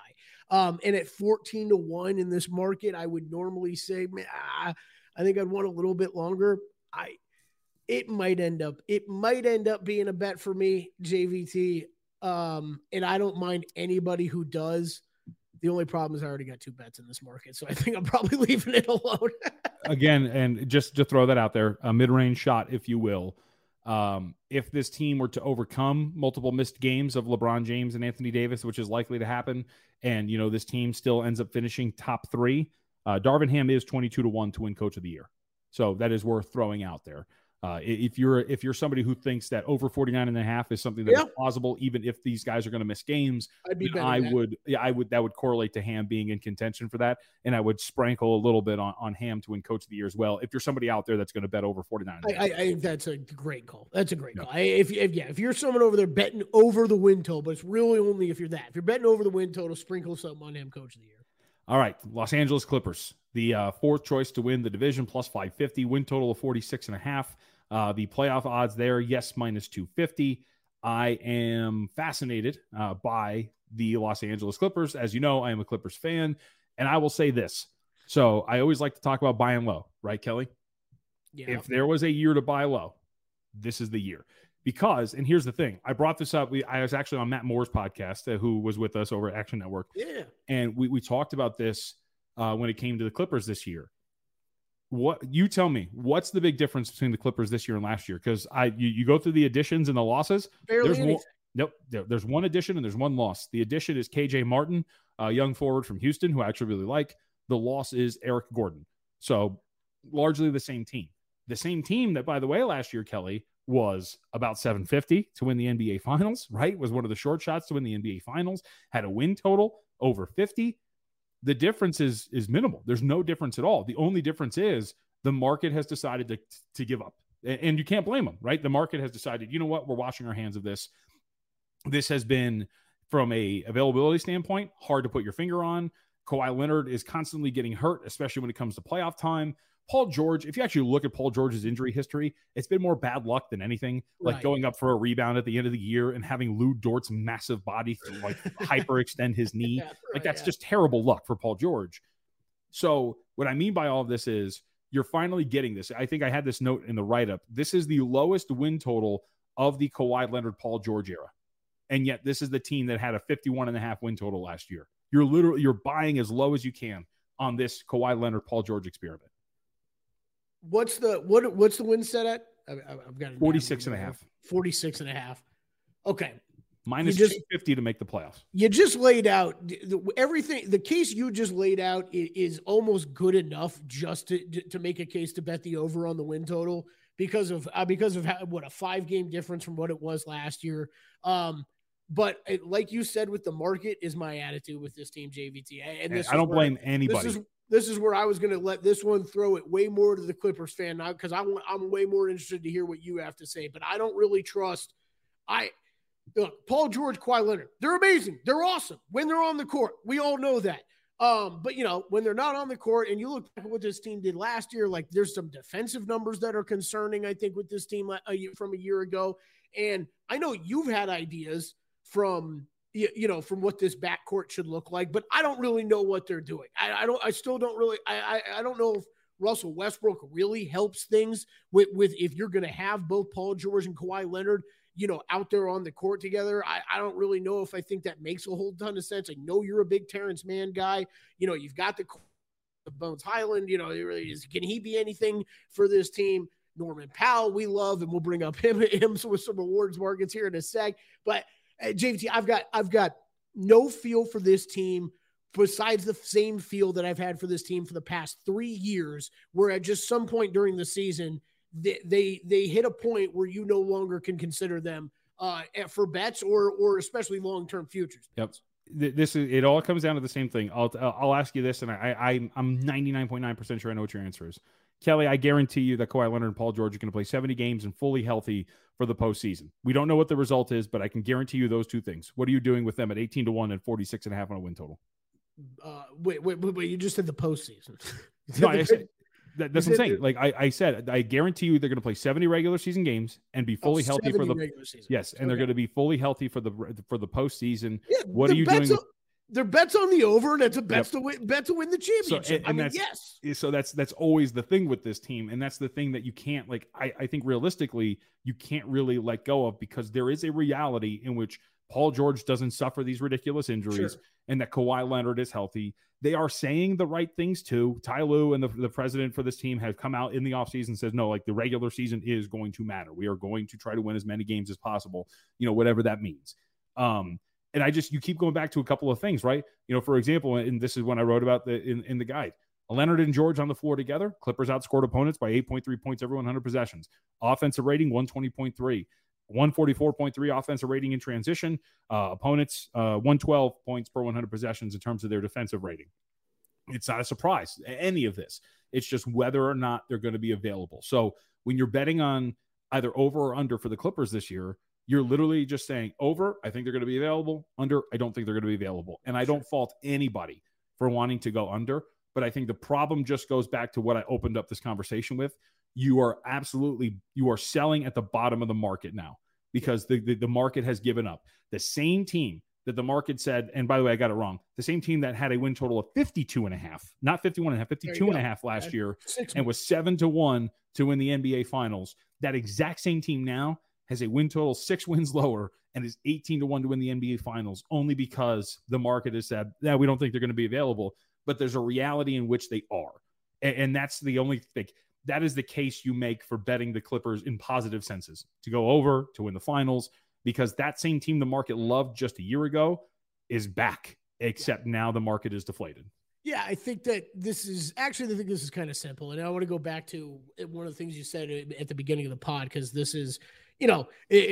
um and at 14 to 1 in this market I would normally say man, ah, I think I'd want a little bit longer I it might end up it might end up being a bet for me JVT um and I don't mind anybody who does the only problem is I already got two bets in this market, so I think I'm probably leaving it alone. Again, and just to throw that out there, a mid-range shot, if you will. Um, if this team were to overcome multiple missed games of LeBron James and Anthony Davis, which is likely to happen, and you know this team still ends up finishing top three, uh, Darvin Ham is twenty-two to one to win Coach of the Year. So that is worth throwing out there. Uh, if you're if you're somebody who thinks that over 49 and a half is something that is Yeah. plausible, even if these guys are going to miss games, I'd be I would, yeah, I would, that would correlate to Ham being in contention for that. And I would sprinkle a little bit on, on Ham to win coach of the year as well. If you're somebody out there that's going to bet over 49. I, I, I think that's a great call. That's a great Yeah. call. I, if, if yeah, if you're someone over there betting over the win total, but it's really only if you're that. If you're betting over the win total, sprinkle something on him, coach of the year. All right. Los Angeles Clippers, the uh, fourth choice to win the division plus 550, win total of 46 and a half. Uh, the playoff odds there, yes, minus 250. I am fascinated uh, by the Los Angeles Clippers. As you know, I am a Clippers fan. And I will say this. So I always like to talk about buying low, right, Kelley? Yeah. If there was a year to buy low, this is the year. Because, and here's the thing, I brought this up. We, I was actually on Matt Moore's podcast, uh, who was with us over at Action Network, yeah. and we we talked about this uh, when it came to the Clippers this year. What you tell me? What's the big difference between the Clippers this year and last year? Because I you, you go through the additions and the losses. Barely There's anything. one, nope. There, there's one addition and there's one loss. The addition is KJ Martin, a young forward from Houston, who I actually really like. The loss is Eric Gordon. So largely the same team. The same team that, by the way, last year, Kelley was about 750 to win the NBA Finals, right? Was one of the short shots to win the NBA Finals, had a win total over 50. The difference is is minimal. There's no difference at all. The only difference is the market has decided to to give up. And you can't blame them, right? The market has decided, you know what, we're washing our hands of this. This has been from a availability standpoint hard to put your finger on. Kawhi Leonard is constantly getting hurt, especially when it comes to playoff time. Paul George, if you actually look at Paul George's injury history, it's been more bad luck than anything. Like Right. going up for a rebound at the end of the year and having Lu Dort's massive body to like hyperextend his knee. Yeah, Like that's yeah. just terrible luck for Paul George. So what I mean by all of this is you're finally getting this. I think I had this note in the write up. This is the lowest win total of the Kawhi Leonard Paul George era. And yet this is the team that had a 51 and a half win total last year. You're literally you're buying as low as you can on this Kawhi Leonard Paul George experiment. What's the what? What's the win set at? I, I- I've got it. 46 and a half. 46 and a half. Okay. Minus just- 250 to make the playoffs. You just laid out the- everything. The case you just laid out i- is, almost good enough just to to make a case to bet the over on the win total because of uh, because of how, what a five game difference from what it was last year. Um, but it, like you said, with the market is my attitude with this team, JVT. And I don't blame anybody. This is this is where I was going to let this one throw it way more to the Clippers fan now because I'm I'm way more interested to hear what you have to say. But I don't really trust. I look Paul George, Kawhi Leonard. They're amazing. They're awesome when they're on the court. We all know that. Um, but you know when they're not on the court, and you look at what this team did last year, like there's some defensive numbers that are concerning. I think with this team la- from a year ago, and I know you've had ideas from you, you know from what this backcourt should look like, but I don't really know what they're doing. I, I don't. I still don't really. I, I I don't know if Russell Westbrook really helps things with with if you're going to have both Paul George and Kawhi Leonard, you know, out there on the court together. I, I don't really know if I think that makes a whole ton of sense. I know you're a big Terance Mann guy. You know, you've got the Bones Hyland. You know, is, can he be anything for this team? Norman Powell, we love, and we'll bring up him him with some awards markets here in a sec. But JVT, I've got I've got no feel for this team besides the same feel that I've had for this team for the past three years, where at just some point during the season they they, they hit a point where you no longer can consider them uh, for bets or or especially long term futures. Yep. this is it all comes down to the same thing. I'll I'll ask you this, and I, I I'm 99.9 percent sure I know what your answer is. Kelley, I guarantee you that Kawhi Leonard and Paul George are going to play 70 games and fully healthy for the postseason. We don't know what the result is, but I can guarantee you those two things. What are you doing with them at 18 to 1 and 46 and a half on a win total? Uh, wait, wait, wait, wait, you just said the postseason. no, I said, that, that's what I'm saying. Like I, I said, I guarantee you they're going to play 70 regular season games and be fully oh, healthy for the regular season. Yes, and okay. they're going to be fully healthy for the for the postseason. Yeah, what are you doing? With, they're bets on the over, and it's a bet yep. to win, bet to win the championship. So, and, and I mean, yes. So that's that's always the thing with this team, and that's the thing that you can't like. I, I think realistically, you can't really let go of because there is a reality in which Paul George doesn't suffer these ridiculous injuries, sure. and that Kawhi Leonard is healthy. They are saying the right things too. Ty Lue and the, the president for this team have come out in the offseason and says, no, like the regular season is going to matter. We are going to try to win as many games as possible, you know, whatever that means. Um, and I just you keep going back to a couple of things, right? You know, for example, and this is when I wrote about the in, in the guide. Leonard and George on the floor together. Clippers outscored opponents by 8.3 points every 100 possessions. Offensive rating 120.3. 144.3 offensive rating in transition. Uh, opponents uh, 112 points per 100 possessions in terms of their defensive rating. It's not a surprise, any of this. It's just whether or not they're going to be available. So when you're betting on either over or under for the Clippers this year, you're literally just saying over, I think they're going to be available. Under, I don't think they're going to be available. And I don't fault anybody for wanting to go under. But I think the problem just goes back to what I opened up this conversation with. You are absolutely you are selling at the bottom of the market now because the, the, the market has given up. The same team that the market said, and by the way, I got it wrong. The same team that had a win total of 52 and a half, not 51 and a half, 52 and a half last year, and was seven to one to win the NBA finals. That exact same team now has a win total six wins lower and is 18 to 1 to win the NBA finals only because the market has said, yeah, we don't think they're going to be available. But there's a reality in which they are. And, and that's the only thing. That is the case you make for betting the Clippers in positive senses to go over, to win the finals, because that same team the market loved just a year ago is back, except now the market is deflated. Yeah, I think that this is actually, I think this is kind of simple. And I want to go back to one of the things you said at the beginning of the pod, because this is you know,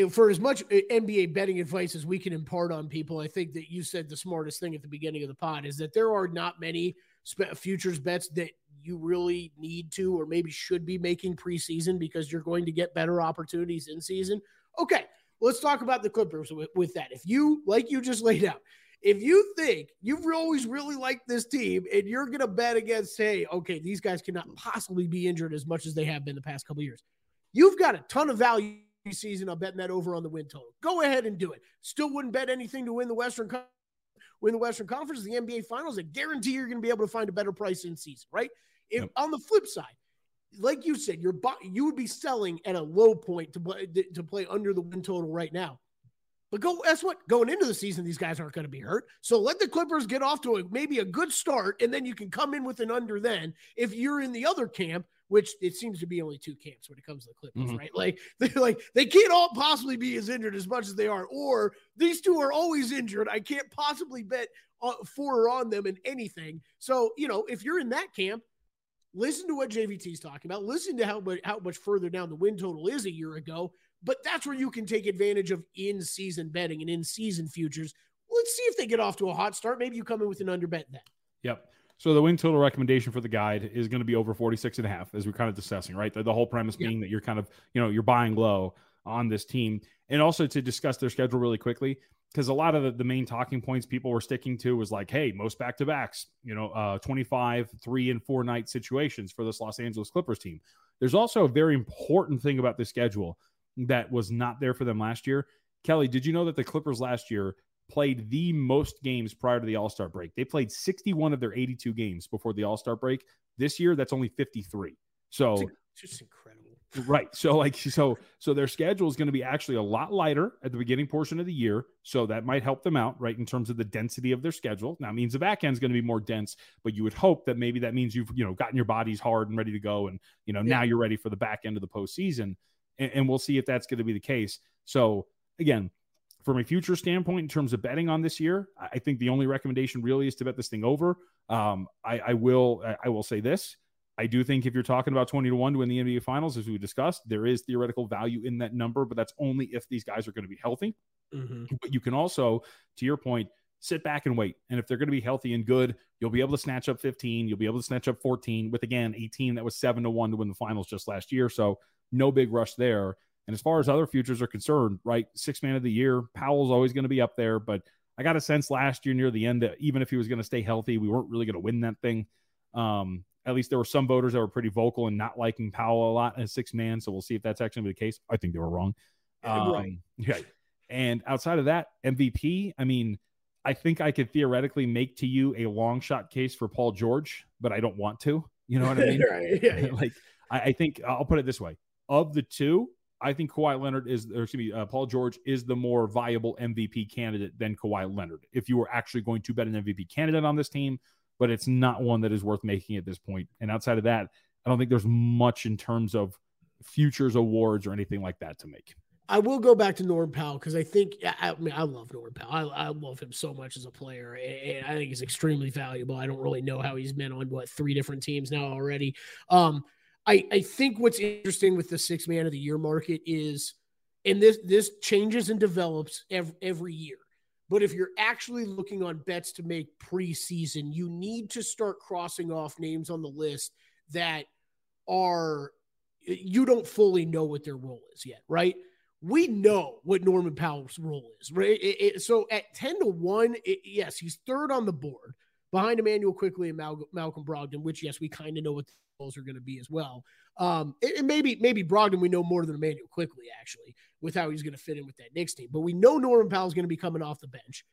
for as much NBA betting advice as we can impart on people, I think that you said the smartest thing at the beginning of the pod is that there are not many futures bets that you really need to or maybe should be making preseason because you're going to get better opportunities in season. Okay, let's talk about the Clippers with, with that. If you, like you just laid out, if you think you've always really liked this team and you're going to bet against, hey, okay, these guys cannot possibly be injured as much as they have been the past couple years, you've got a ton of value season. I'm betting that over on the win total. Go ahead and do it. Still wouldn't bet anything to win the Western win the Western Conference, the NBA Finals. I guarantee you're going to be able to find a better price in season, right? If yep. on the flip side, like you said, your you would be selling at a low point to play to play under the win total right now. But go, guess what? Going into the season, these guys aren't going to be hurt. So let the Clippers get off to a, maybe a good start, and then you can come in with an under. Then, if you're in the other camp, which it seems to be only two camps when it comes to the Clippers, mm-hmm. right? Like they like they can't all possibly be as injured as much as they are, or these two are always injured. I can't possibly bet for or on them in anything. So you know, if you're in that camp, listen to what JVT is talking about. Listen to how much how much further down the win total is a year ago. But that's where you can take advantage of in season betting and in season futures. Let's see if they get off to a hot start. Maybe you come in with an under bet then. Yep. So the win total recommendation for the guide is going to be over 46 and a half as we're kind of discussing, right? The, the whole premise yeah. being that you're kind of, you know, you're buying low on this team. And also to discuss their schedule really quickly, because a lot of the, the, main talking points people were sticking to was like, hey, most back to backs, you know, uh, 25, three and four night situations for this Los Angeles Clippers team. There's also a very important thing about the schedule that was not there for them last year. Kelley, did you know that the Clippers last year played the most games prior to the All Star break. They played 61 of their 82 games before the All Star break. This year, that's only 53. So it's just incredible. Right. So like so so their schedule is going to be actually a lot lighter at the beginning portion of the year. So that might help them out, right, in terms of the density of their schedule. Now means the back end is going to be more dense, but you would hope that maybe that means you've you know gotten your bodies hard and ready to go, and you know yeah. now you're ready for the back end of the postseason, and, and we'll see if that's going to be the case. So again, from a future standpoint, in terms of betting on this year, I think the only recommendation really is to bet this thing over. Um, I, I, will I will say this. I do think if you're talking about 20 to 1 to win the NBA finals, as we discussed, there is theoretical value in that number, but that's only if these guys are going to be healthy. Mm-hmm. But you can also, to your point, sit back and wait. And if they're going to be healthy and good, you'll be able to snatch up 15. You'll be able to snatch up 14 with, again, 18 that was 7 to 1 to win the finals just last year. So no big rush there. And as far as other futures are concerned, right, six man of the year, Powell's always going to be up there. But I got a sense last year near the end that even if he was going to stay healthy, we weren't really going to win that thing. Um, at least there were some voters that were pretty vocal and not liking Powell a lot as six man. So we'll see if that's actually the case. I think they were wrong. Um, right. Yeah. And outside of that, MVP, I mean, I think I could theoretically make to you a long shot case for Paul George, but I don't want to. You know what I mean? right. yeah, yeah. like, I, I, think I'll put it this way: of the two, I think Kawhi Leonard is, or excuse me, uh, Paul George is the more viable MVP candidate than Kawhi Leonard. If you were actually going to bet an MVP candidate on this team, but it's not one that is worth making at this point. And outside of that, I don't think there's much in terms of futures awards or anything like that to make. I will go back to Norm Powell because I think I, mean I love Norm Powell. I, I, love him so much as a player, and I think he's extremely valuable. I don't really know how he's been on what three different teams now already. Um, I I think what's interesting with the six man of the year market is, and this this changes and develops every, every year. But if you're actually looking on bets to make preseason, you need to start crossing off names on the list that are you don't fully know what their role is yet, right? we know what Norman Powell's role is, right? It, it, so at 10 to 1, it, yes, he's third on the board behind Immanuel Quickley and Mal- Malcolm Brogdon, which, yes, we kind of know what the roles are going to be as well. Um, and, maybe, maybe Brogdon, we know more than Immanuel Quickley actually, with how he's going to fit in with that Knicks team. But we know Norman Powell's going to be coming off the bench.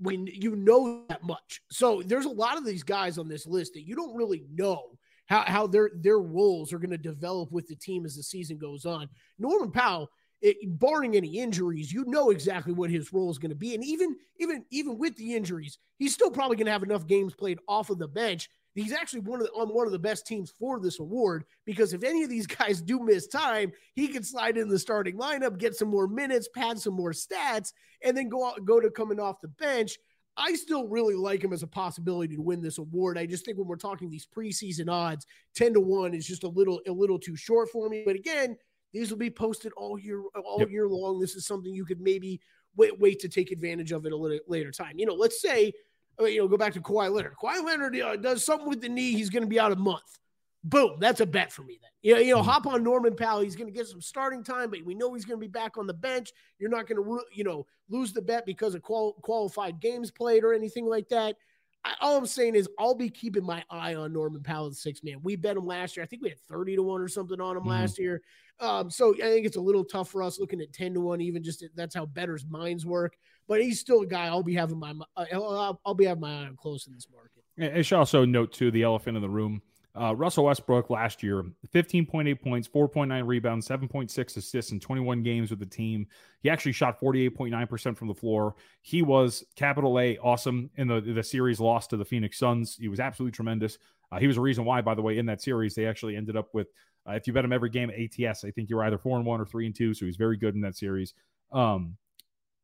When you know that much. So there's a lot of these guys on this list that you don't really know how, how their their roles are going to develop with the team as the season goes on. Norman Powell it, barring any injuries, you know exactly what his role is going to be. And even even even with the injuries, he's still probably going to have enough games played off of the bench. He's actually one of the, on one of the best teams for this award because if any of these guys do miss time, he can slide in the starting lineup, get some more minutes, pad some more stats, and then go out, go to coming off the bench. I still really like him as a possibility to win this award. I just think when we're talking these preseason odds, 10 to 1 is just a little a little too short for me. But again, these will be posted all year all yep. year long. This is something you could maybe wait wait to take advantage of at a little later time. You know, let's say uh, you know go back to Kawhi Leonard. Kawhi Leonard uh, does something with the knee. He's going to be out a month. Boom, that's a bet for me then. You know, you know, mm-hmm. hop on Norman Powell. He's going to get some starting time, but we know he's going to be back on the bench. You're not going to, you know, lose the bet because of qual- qualified games played or anything like that. I, all I'm saying is I'll be keeping my eye on Norman Powell, the six man. We bet him last year. I think we had 30 to 1 or something on him mm-hmm. last year. Um, so I think it's a little tough for us looking at 10 to 1, even just that's how betters' minds work. But he's still a guy I'll be having my uh, I'll, I'll, be having my eye on close in this market. I should also note too the elephant in the room. Uh, Russell Westbrook last year, 15.8 points, 4.9 rebounds, 7.6 assists in 21 games with the team. He actually shot 48.9% from the floor. He was capital A awesome in the, the series loss to the Phoenix Suns. He was absolutely tremendous. Uh, he was a reason why, by the way, in that series, they actually ended up with, uh, if you bet him every game at ATS, I think you're either four and one or three and two. So he's very good in that series. Um,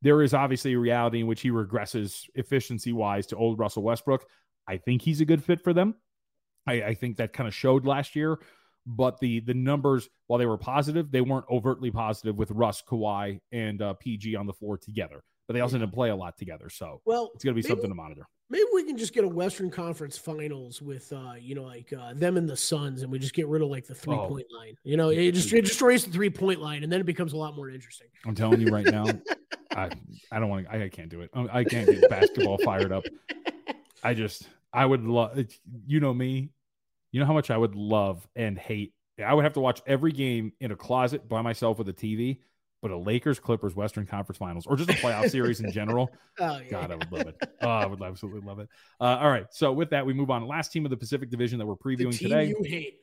there is obviously a reality in which he regresses efficiency wise to old Russell Westbrook. I think he's a good fit for them. I, I think that kind of showed last year. But the the numbers, while they were positive, they weren't overtly positive with Russ, Kawhi, and uh, PG on the floor together. But they also didn't play a lot together, so well, it's going to be something to monitor. Maybe we can just get a Western Conference Finals with, uh, you know, like uh, them and the Suns, and we just get rid of like the three oh. point line. You know, it just it destroys the three point line, and then it becomes a lot more interesting. I'm telling you right now, I I don't want to. I, I can't do it. I can't get basketball fired up. I just I would love. You know me. You know how much I would love and hate. I would have to watch every game in a closet by myself with a TV, but a Lakers Clippers Western Conference Finals or just a playoff series in general. Oh, yeah. God, I would love it. Oh, I would absolutely love it. Uh, all right. So with that, we move on. Last team of the Pacific Division that we're previewing today. You hate.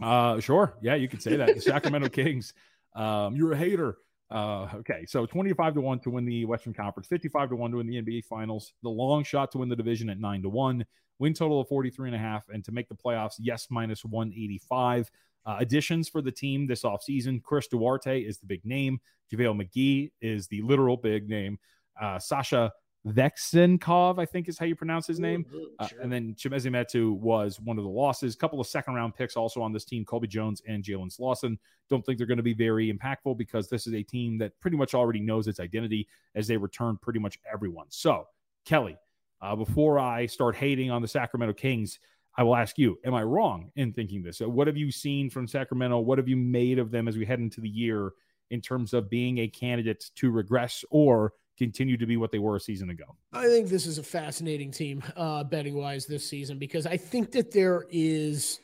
Uh, sure. Yeah, you could say that. The Sacramento Kings. Um, you're a hater. Uh, okay, so 25 to 1 to win the Western Conference, 55 to 1 to win the NBA Finals, the long shot to win the division at 9 to 1, win total of 43 and a half, and to make the playoffs, yes, minus 185. Uh, additions for the team this offseason Chris Duarte is the big name, JaVale McGee is the literal big name, uh, Sasha Vezenkov, I think is how you pronounce his name. Uh, and then Chimezie Metu was one of the losses. A couple of second round picks also on this team, Colby Jones and Jalen Slawson. Don't think they're going to be very impactful because this is a team that pretty much already knows its identity as they return pretty much everyone. So, Kelley, Uh, before I start hating on the Sacramento Kings, I will ask you, am I wrong in thinking this? So what have you seen from Sacramento? What have you made of them as we head into the year in terms of being a candidate to regress or continue to be what they were a season ago? I think this is a fascinating team, uh, betting wise, this season because I think that there is.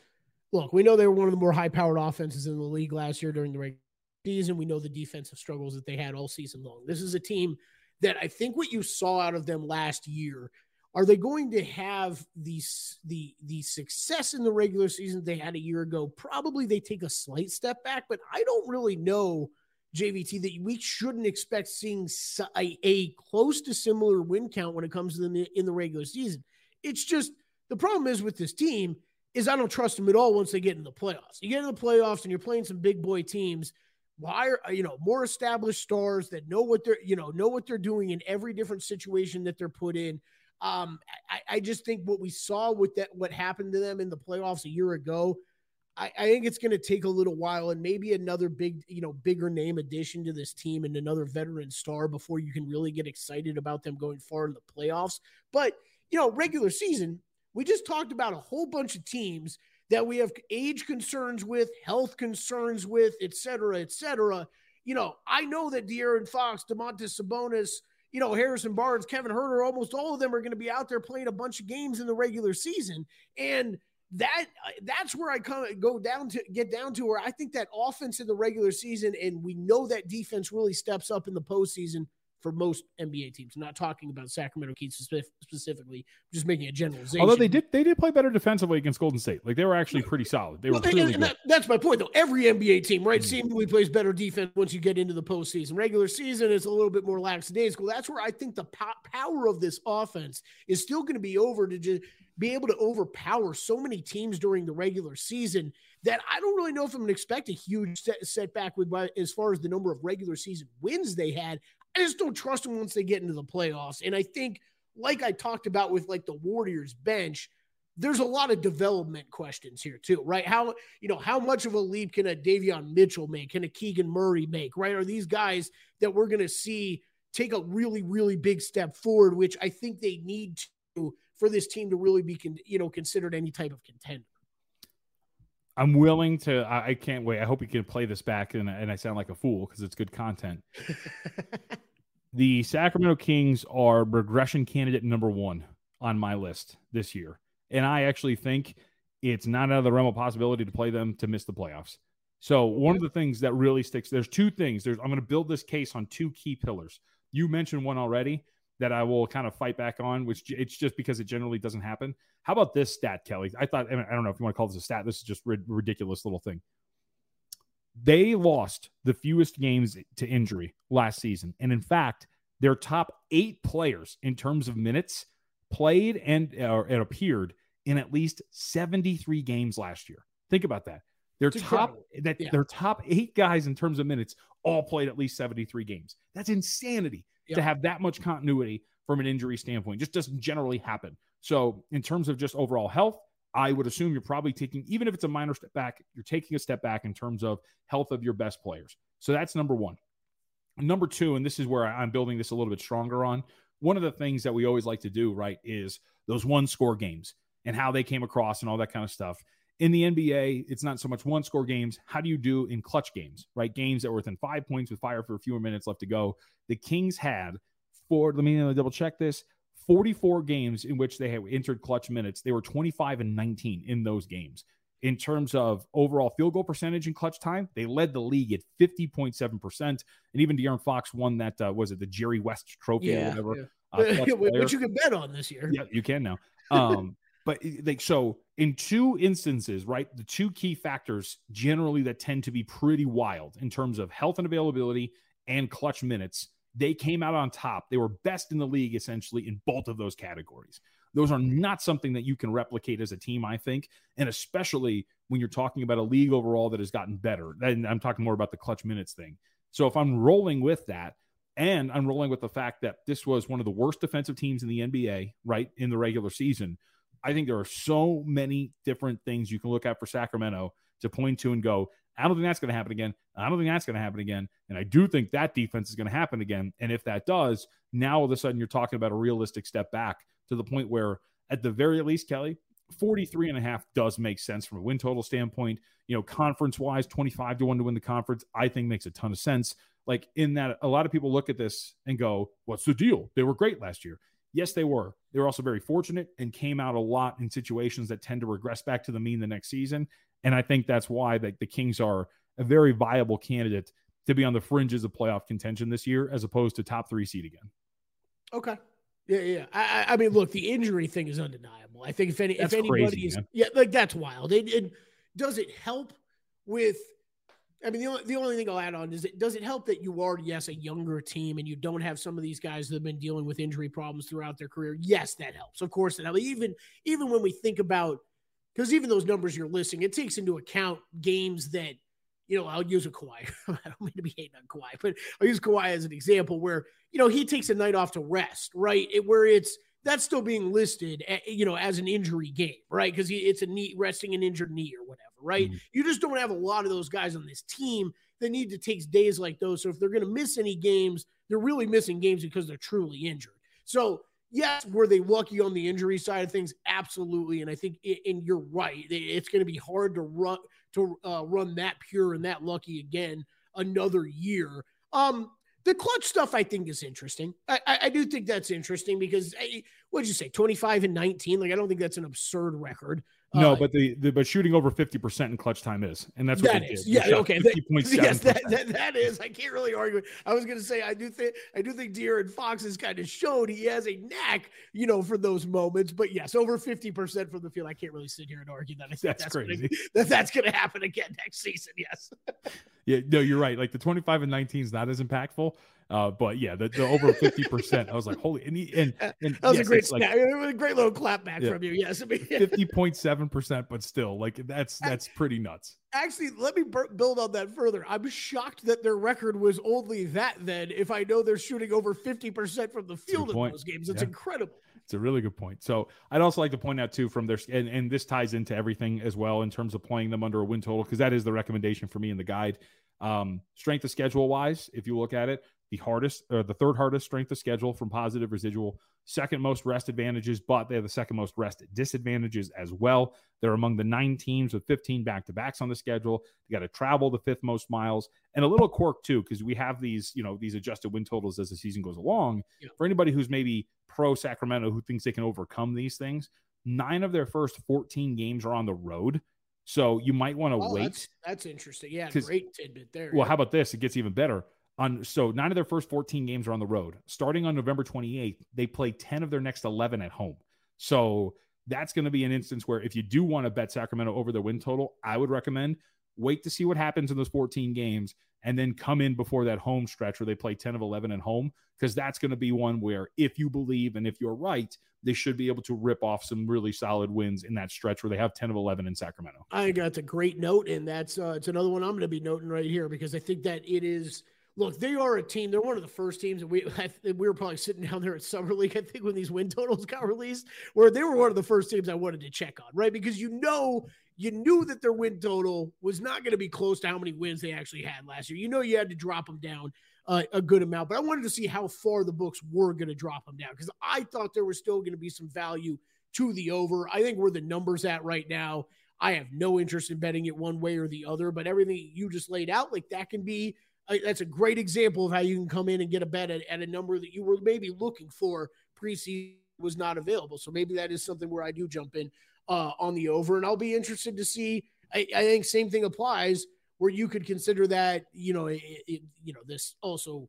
Look, we know they were one of the more high powered offenses in the league last year during the regular season. We know the defensive struggles that they had all season long. This is a team that I think what you saw out of them last year. Are they going to have the the the success in the regular season they had a year ago? Probably they take a slight step back, but I don't really know JVT that we shouldn't expect seeing a, a close to similar win count when it comes to the in the regular season. It's just the problem is with this team is I don't trust them at all once they get in the playoffs. You get in the playoffs and you're playing some big boy teams why are you know more established stars that know what they're you know know what they're doing in every different situation that they're put in um I, I just think what we saw with that what happened to them in the playoffs a year ago I, I think it's going to take a little while and maybe another big you know bigger name addition to this team and another veteran star before you can really get excited about them going far in the playoffs but you know regular season we just talked about a whole bunch of teams that we have age concerns with, health concerns with, et cetera, et cetera. You know, I know that De'Aaron Fox, Domantas Sabonis, you know, Harrison Barnes, Kevin Huerter, almost all of them are going to be out there playing a bunch of games in the regular season. And that that's where I of go down to get down to where I think that offense in the regular season, and we know that defense really steps up in the postseason for most NBA teams. I'm not talking about Sacramento Kings specifically, just making a generalization. Although they did, they did play better defensively against Golden State. Like they were actually pretty solid. They were well, clearly that, that's my point, though. Every NBA team, right, mm-hmm. seemingly plays better defense once you get into the postseason. Regular season is a little bit more lackadaisical. That's where I think the po- power of this offense is still going to be over to just be able to overpower so many teams during the regular season that I don't really know if I'm going to expect a huge set, setback with as far as the number of regular season wins they had. I just don't trust them once they get into the playoffs. And I think, like I talked about with like the Warriors bench, there's a lot of development questions here too, right? How you know how much of a leap can a Davion Mitchell make? Can a Keegan Murray make? Right? Are these guys that we're going to see take a really really big step forward, which I think they need to for this team to really be con- you know considered any type of contender. I'm willing to. I, I, can't wait. I hope you can play this back and, and I sound like a fool because it's good content. the Sacramento Kings are regression candidate number one on my list this year. And I actually think it's not out of the realm of possibility to play them to miss the playoffs. So one of the things that really sticks, there's two things. There's I'm going to build this case on two key pillars. You mentioned one already that I will kind of fight back on, which it's just because it generally doesn't happen. How about this stat, Kelley? I thought, I, don't know if you want to call this a stat. This is just ridiculous little thing. They lost the fewest games to injury last season. And in fact, their top eight players in terms of minutes played and, uh, and appeared in at least 73 games last year. Think about that. Their it's top that yeah. their top eight guys in terms of minutes all played at least 73 games. That's insanity to have that much continuity from an injury standpoint. Just doesn't generally happen. So, in terms of just overall health, I would assume you're probably taking, even if it's a minor step back, you're taking a step back in terms of health of your best players. So that's number one. Number two, and this is where I'm building this a little bit stronger on. One of the things that we always like to do, right, is those one score games and how they came across and all that kind of stuff. In the NBA, it's not so much one score games. How do you do in clutch games, right? Games that were within five points with fire for a few minutes left to go. The Kings had four, let me double check this 44 games in which they had entered clutch minutes. They were 25 and 19 in those games. In terms of overall field goal percentage in clutch time, they led the league at 50.7%. And even De'Aaron Fox won that, uh, was it the Jerry West trophy yeah, or whatever? Yeah. Uh, Which you can bet on this year. Yeah, you can now. Um, but like so in two instances right the two key factors generally that tend to be pretty wild in terms of health and availability and clutch minutes they came out on top. They were best in the league essentially in both of those categories. Those are not something that you can replicate as a team i think and especially when you're talking about a league overall that has gotten better. And i'm talking more about the clutch minutes thing. So if i'm rolling with that and i'm rolling with the fact that this was one of the worst defensive teams in the nba right in the regular season I think there are so many different things you can look at for Sacramento to point to and go, I don't think that's going to happen again. I don't think that's going to happen again. And I do think that defense is going to happen again. And if that does, now all of a sudden you're talking about a realistic step back to the point where, at the very least, Kelley, 43 and a half does make sense from a win total standpoint. You know, conference wise, 25 to 1 to win the conference, I think makes a ton of sense. Like, in that, a lot of people look at this and go, What's the deal? They were great last year. Yes, they were. They were also very fortunate and came out a lot in situations that tend to regress back to the mean the next season. And I think that's why the, the Kings are a very viable candidate to be on the fringes of playoff contention this year, as opposed to top three seed again. Okay. Yeah, yeah. I, I mean, look, the injury thing is undeniable. I think if any, That's if anybody crazy, is, man. yeah, like that's wild. It, it does it help with. I mean, the only, the only thing I'll add on is it does it help that you are yes a younger team and you don't have some of these guys that have been dealing with injury problems throughout their career. Yes, that helps. Of course, helps. Even even when we think about because even those numbers you're listing, it takes into account games that you know, I'll use a Kawhi. I don't mean to be hating on Kawhi, but I'll use Kawhi as an example where, you know, he takes a night off to rest, right? It, where it's that's still being listed, a- you know, as an injury game, right? Because it's a knee resting an injured knee or whatever, right? Mhm. You just don't have a lot of those guys on this team that need to take days like those. So if they're going to miss any games, they're really missing games because they're truly injured. So yes, were they lucky on the injury side of things? Absolutely. And I think, and you're right, it's going to be hard to run to uh, run that pure and that lucky again another year. Um, the clutch stuff I think is interesting. I, I, I do think that's interesting because I, what'd you say, 25 and 19? Like, I don't think that's an absurd record. No, Uh, but the, the but shooting over 50% in clutch time is. And that's what that is, yeah, okay. that- yes, that, that, that is. I can't really argue. it. I was going to say, I do think, I do think De'Aaron Fox has kind of showed he has a knack, you know, for those moments. But yes, over fifty percent from the field. I can't really sit here and argue that. I think That's that's, gonna- crazy. that that's going to happen again next season. Yes. Yeah, no, you're right. Like the 25 and 19 is not as impactful. Uh, but yeah, the, the over 50%, I was like, holy, and, he, and, and That was yes, a great like. It was a great little clap back Yeah. from you. Yes. I mean, 50.7%, but still, like that's that's pretty nuts. actually, let me build on that further. I'm shocked that their record was only that. Then, if I know they're shooting over 50 percent from the field in those games, it's Yeah. incredible. It's a really good point. So I'd also like to point out too from their and, and this ties into everything as well in terms of playing them under a win total because that is the recommendation for me in the guide. Um, strength of schedule wise, if you look at it, the hardest or the third hardest strength of schedule from positive residual, second most rest advantages, but they have the second most rest disadvantages as well. They're among the nine teams with 15 back to backs on the schedule. They got to travel the fifth most miles, and a little quirk too, because we have these, you know, these adjusted win totals as the season goes along. Yeah. For anybody who's maybe pro Sacramento who thinks they can overcome these things, nine of their first 14 games are on the road. So you might want to Oh, wait. that's, that's interesting. Yeah, great tidbit there. Well, yeah. how about this? It gets even better. On so nine of their first 14 games are on the road. Starting on November 28th, they play 10 of their next 11 at home. So that's going to be an instance where if you do want to bet Sacramento over their win total, I would recommend wait to see what happens in those 14 games and then come in before that home stretch where they play 10 of 11 at home because that's going to be one where if you believe and if you're right, they should be able to rip off some really solid wins in that stretch where they have 10 of 11 in Sacramento. I think that's a great note, and that's uh, it's another one I'm going to be noting right here because I think that it is. Look, they are a team. They're one of the first teams, and we I, we were probably sitting down there at summer league. I think when these win totals got released, where they were one of the first teams I wanted to check on, right? Because you know, you knew that their win total was not going to be close to how many wins they actually had last year. You know, you had to drop them down uh, a good amount, but I wanted to see how far the books were going to drop them down because I thought there was still going to be some value to the over. I think where the numbers at right now. I have no interest in betting it one way or the other, but everything you just laid out, like that can be that's a great example of how you can come in and get a bet at, at a number that you were maybe looking for preseason was not available. So maybe that is something where I do jump in uh, on the over, and I'll be interested to see. I, I think same thing applies where you could consider that you know it, it, you know this also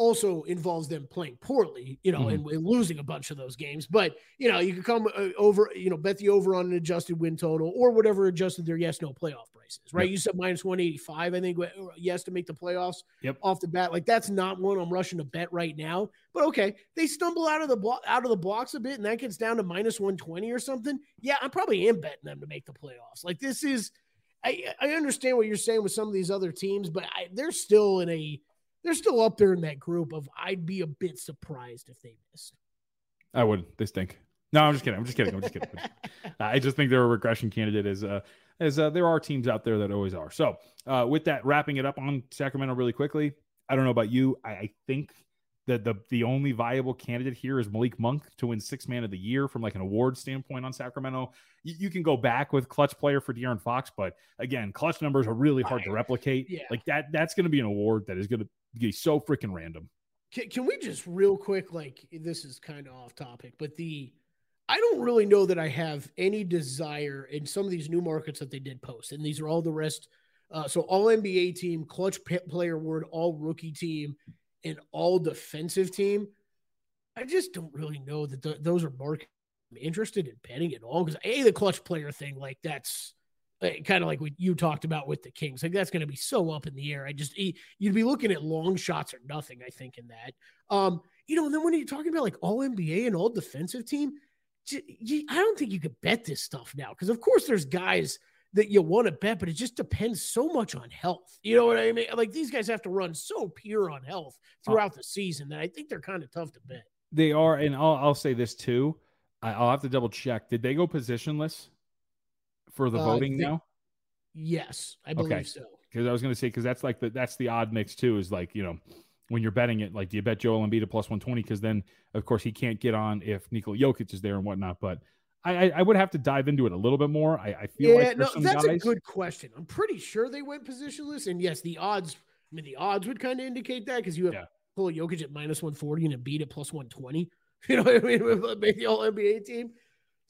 also involves them playing poorly, you know, and, and losing a bunch of those games. But you know, you could come uh, over, you know, bet the over on an adjusted win total or whatever adjusted their yes no playoff prices, right? Yep. You said minus one eighty five, I think, uh, yes to make the playoffs. Yep. off the bat, like that's not one I'm rushing to bet right now. But okay, they stumble out of the blo- out of the blocks a bit, and that gets down to minus one twenty or something. Yeah, I probably am betting them to make the playoffs. Like this is. I, I understand what you're saying with some of these other teams, but I, they're still in a they're still up there in that group of I'd be a bit surprised if they missed. I would. They stink. No, I'm just kidding. I'm just kidding. I'm just kidding. I just think they're a regression candidate as uh, as uh, there are teams out there that always are. So uh, with that, wrapping it up on Sacramento really quickly. I don't know about you. I, I think that the the only viable candidate here is Malik Monk to win six man of the year from like an award standpoint on Sacramento. You, you can go back with clutch player for De'Aaron Fox, but again, clutch numbers are really hard to replicate. Yeah. Like that, that's going to be an award that is going to be so freaking random. Can, can we just real quick, like this is kind of off topic, but the I don't really know that I have any desire in some of these new markets that they did post, and these are all the rest. Uh, so all NBA team, clutch player word, all rookie team, and all defensive team. I just don't really know that th- those are markets I'm interested in betting at all because a the clutch player thing, like that's Eh, kind of like what you talked about with the Kings. Like that's going to be so up in the air. I just eh, you'd be looking at long shots or nothing. I think in that. Um, you know, and then when you're talking about like all NBA and all defensive team, I don't think you could bet this stuff now because of course there's guys that you want to bet, but it just depends so much on health. You know what I mean? Like these guys have to run so pure on health uh, throughout the season that I think they're kind of tough to bet. They are, and I'll, I'll say this too. I, will have to double check. Did they go positionless for the uh, voting they, now? Yes, I believe okay. so. Because I was going to say because that's like the that's the odd mix too. Is like you know when you're betting it, like do you bet Joel Embiid at plus one twenty? Because then of course he can't get on if Nikola Jokic is there and whatnot. But I, I would have to dive into it a little bit more. I, I feel yeah, like no, that's guys... a good question. I'm pretty sure they went positionless, and yes, the odds. I mean, the odds would kind of indicate that because you have yeah. Nikola Jokic at minus 140 and Embiid at plus 120. You know what I mean? Make the all NBA team.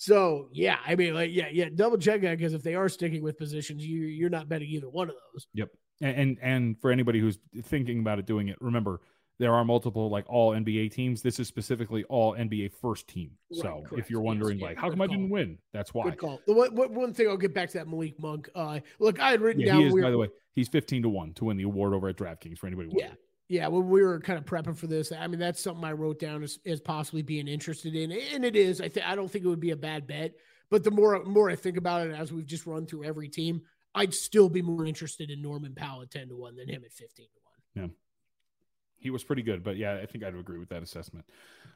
So yeah, I mean, like yeah, yeah, double check that because if they are sticking with positions, you you're not betting either one of those. Yep. And, and and for anybody who's thinking about it doing it, remember there are multiple like all NBA teams. This is specifically all NBA first team. Right, so correct. if you're wondering yes, like yeah, how come. I didn't win, that's why. Good call. The one, one thing I'll get back to that Malik Monk. Uh, look, I had written yeah, down. He is, by the way, he's 15 to one to win the award over at DraftKings for anybody. Yeah. Yeah, when we were kind of prepping for this, I mean that's something I wrote down as, as possibly being interested in, and it is. I think I don't think it would be a bad bet, but the more more I think about it, as we've just run through every team, I'd still be more interested in Norman Powell at ten to one than him at fifteen to one. Yeah, he was pretty good, but yeah, I think I'd agree with that assessment.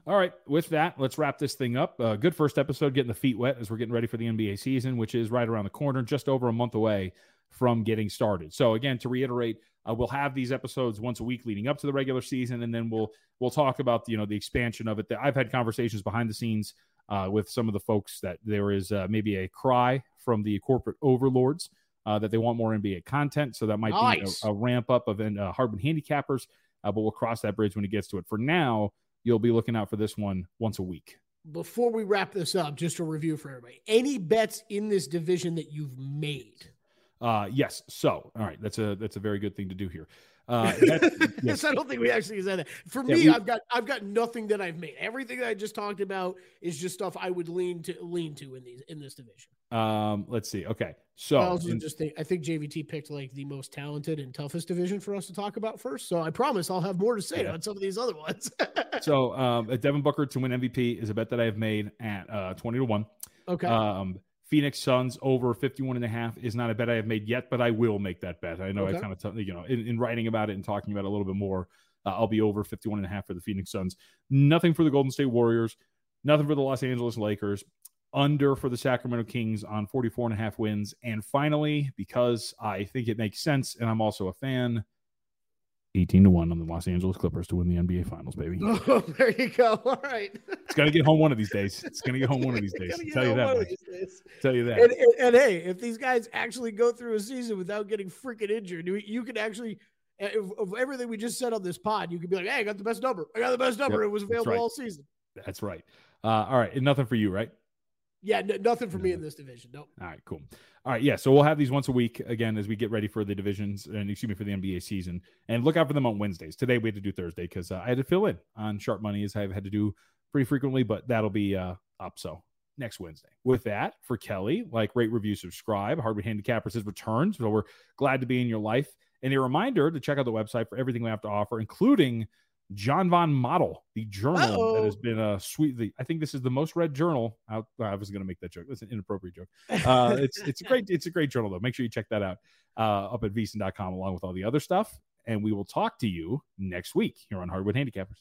All right, with that, let's wrap this thing up. Uh, good first episode, getting the feet wet as we're getting ready for the NBA season, which is right around the corner, just over a month away from getting started. So again, to reiterate uh, we'll have these episodes once a week leading up to the regular season, and then we'll we'll talk about you know the expansion of it. I've had conversations behind the scenes uh, with some of the folks that there is uh, maybe a cry from the corporate overlords uh, that they want more NBA content, so that might nice. be a, a, ramp up of uh, hardwood handicappers. Uh, but we'll cross that bridge when it gets to it. For now, you'll be looking out for this one once a week. Before we wrap this up, just a review for everybody. Any bets in this division that you've made? Uh, yes. So, all right, that's a that's a very good thing to do here. Uh, yes. I don't think we actually said that. For yeah, me, we, I've got I've got nothing that I've made. Everything that I just talked about is just stuff I would lean to lean to in these in this division. Um, let's see. Okay, so I also in, just think I think JVT picked like the most talented and toughest division for us to talk about first. So I promise I'll have more to say yeah. on some of these other ones. so um, Devin Booker to win MVP is a bet that I have made at uh, twenty to one. Okay. Um, Phoenix Suns over 51 and a half is not a bet I have made yet, but I will make that bet. I know okay. I kind of, t- you know, in, in, writing about it and talking about it a little bit more, uh, I'll be over 51 and a half for the Phoenix Suns. Nothing for the Golden State Warriors, nothing for the Los Angeles Lakers, under for the Sacramento Kings on 44 and a half wins. And finally, because I think it makes sense and I'm also a fan, 18 to 1 on the Los Angeles Clippers to win the NBA Finals, baby. Oh, there you go. All right. it's going to get home one of these days. It's going to get home one of these days. tell you that. Tell you that. And, and, and, hey, if these guys actually go through a season without getting freaking injured, you can actually, of, of everything we just said on this pod, you could be like, hey, I got the best number. I got the best number. Yep, it was available right. all season. That's right. Uh, all right. And nothing for you, right? Yeah, nothing for me in this division. Nope. All right, cool. All right, yeah. So we'll have these once a week again as we get ready for the divisions and excuse me for the NBA season. And look out for them on Wednesdays. Today we had to do Thursday because uh, I had to fill in on sharp money as I've had to do pretty frequently, but that'll be uh, up. So next Wednesday. With that, for Kelley, like rate, review, subscribe. Hardwood Handicappers has returned, so we're glad to be in your life. And a reminder to check out the website for everything we have to offer, including John Von Model, the journal Uh-oh. that has been a sweet. The, I think this is the most read journal. I, I was going to make that joke. That's an inappropriate joke. Uh, it's it's a great it's a great journal though. Make sure you check that out uh, up at VSiN.com along with all the other stuff. And we will talk to you next week here on Hardwood Handicappers.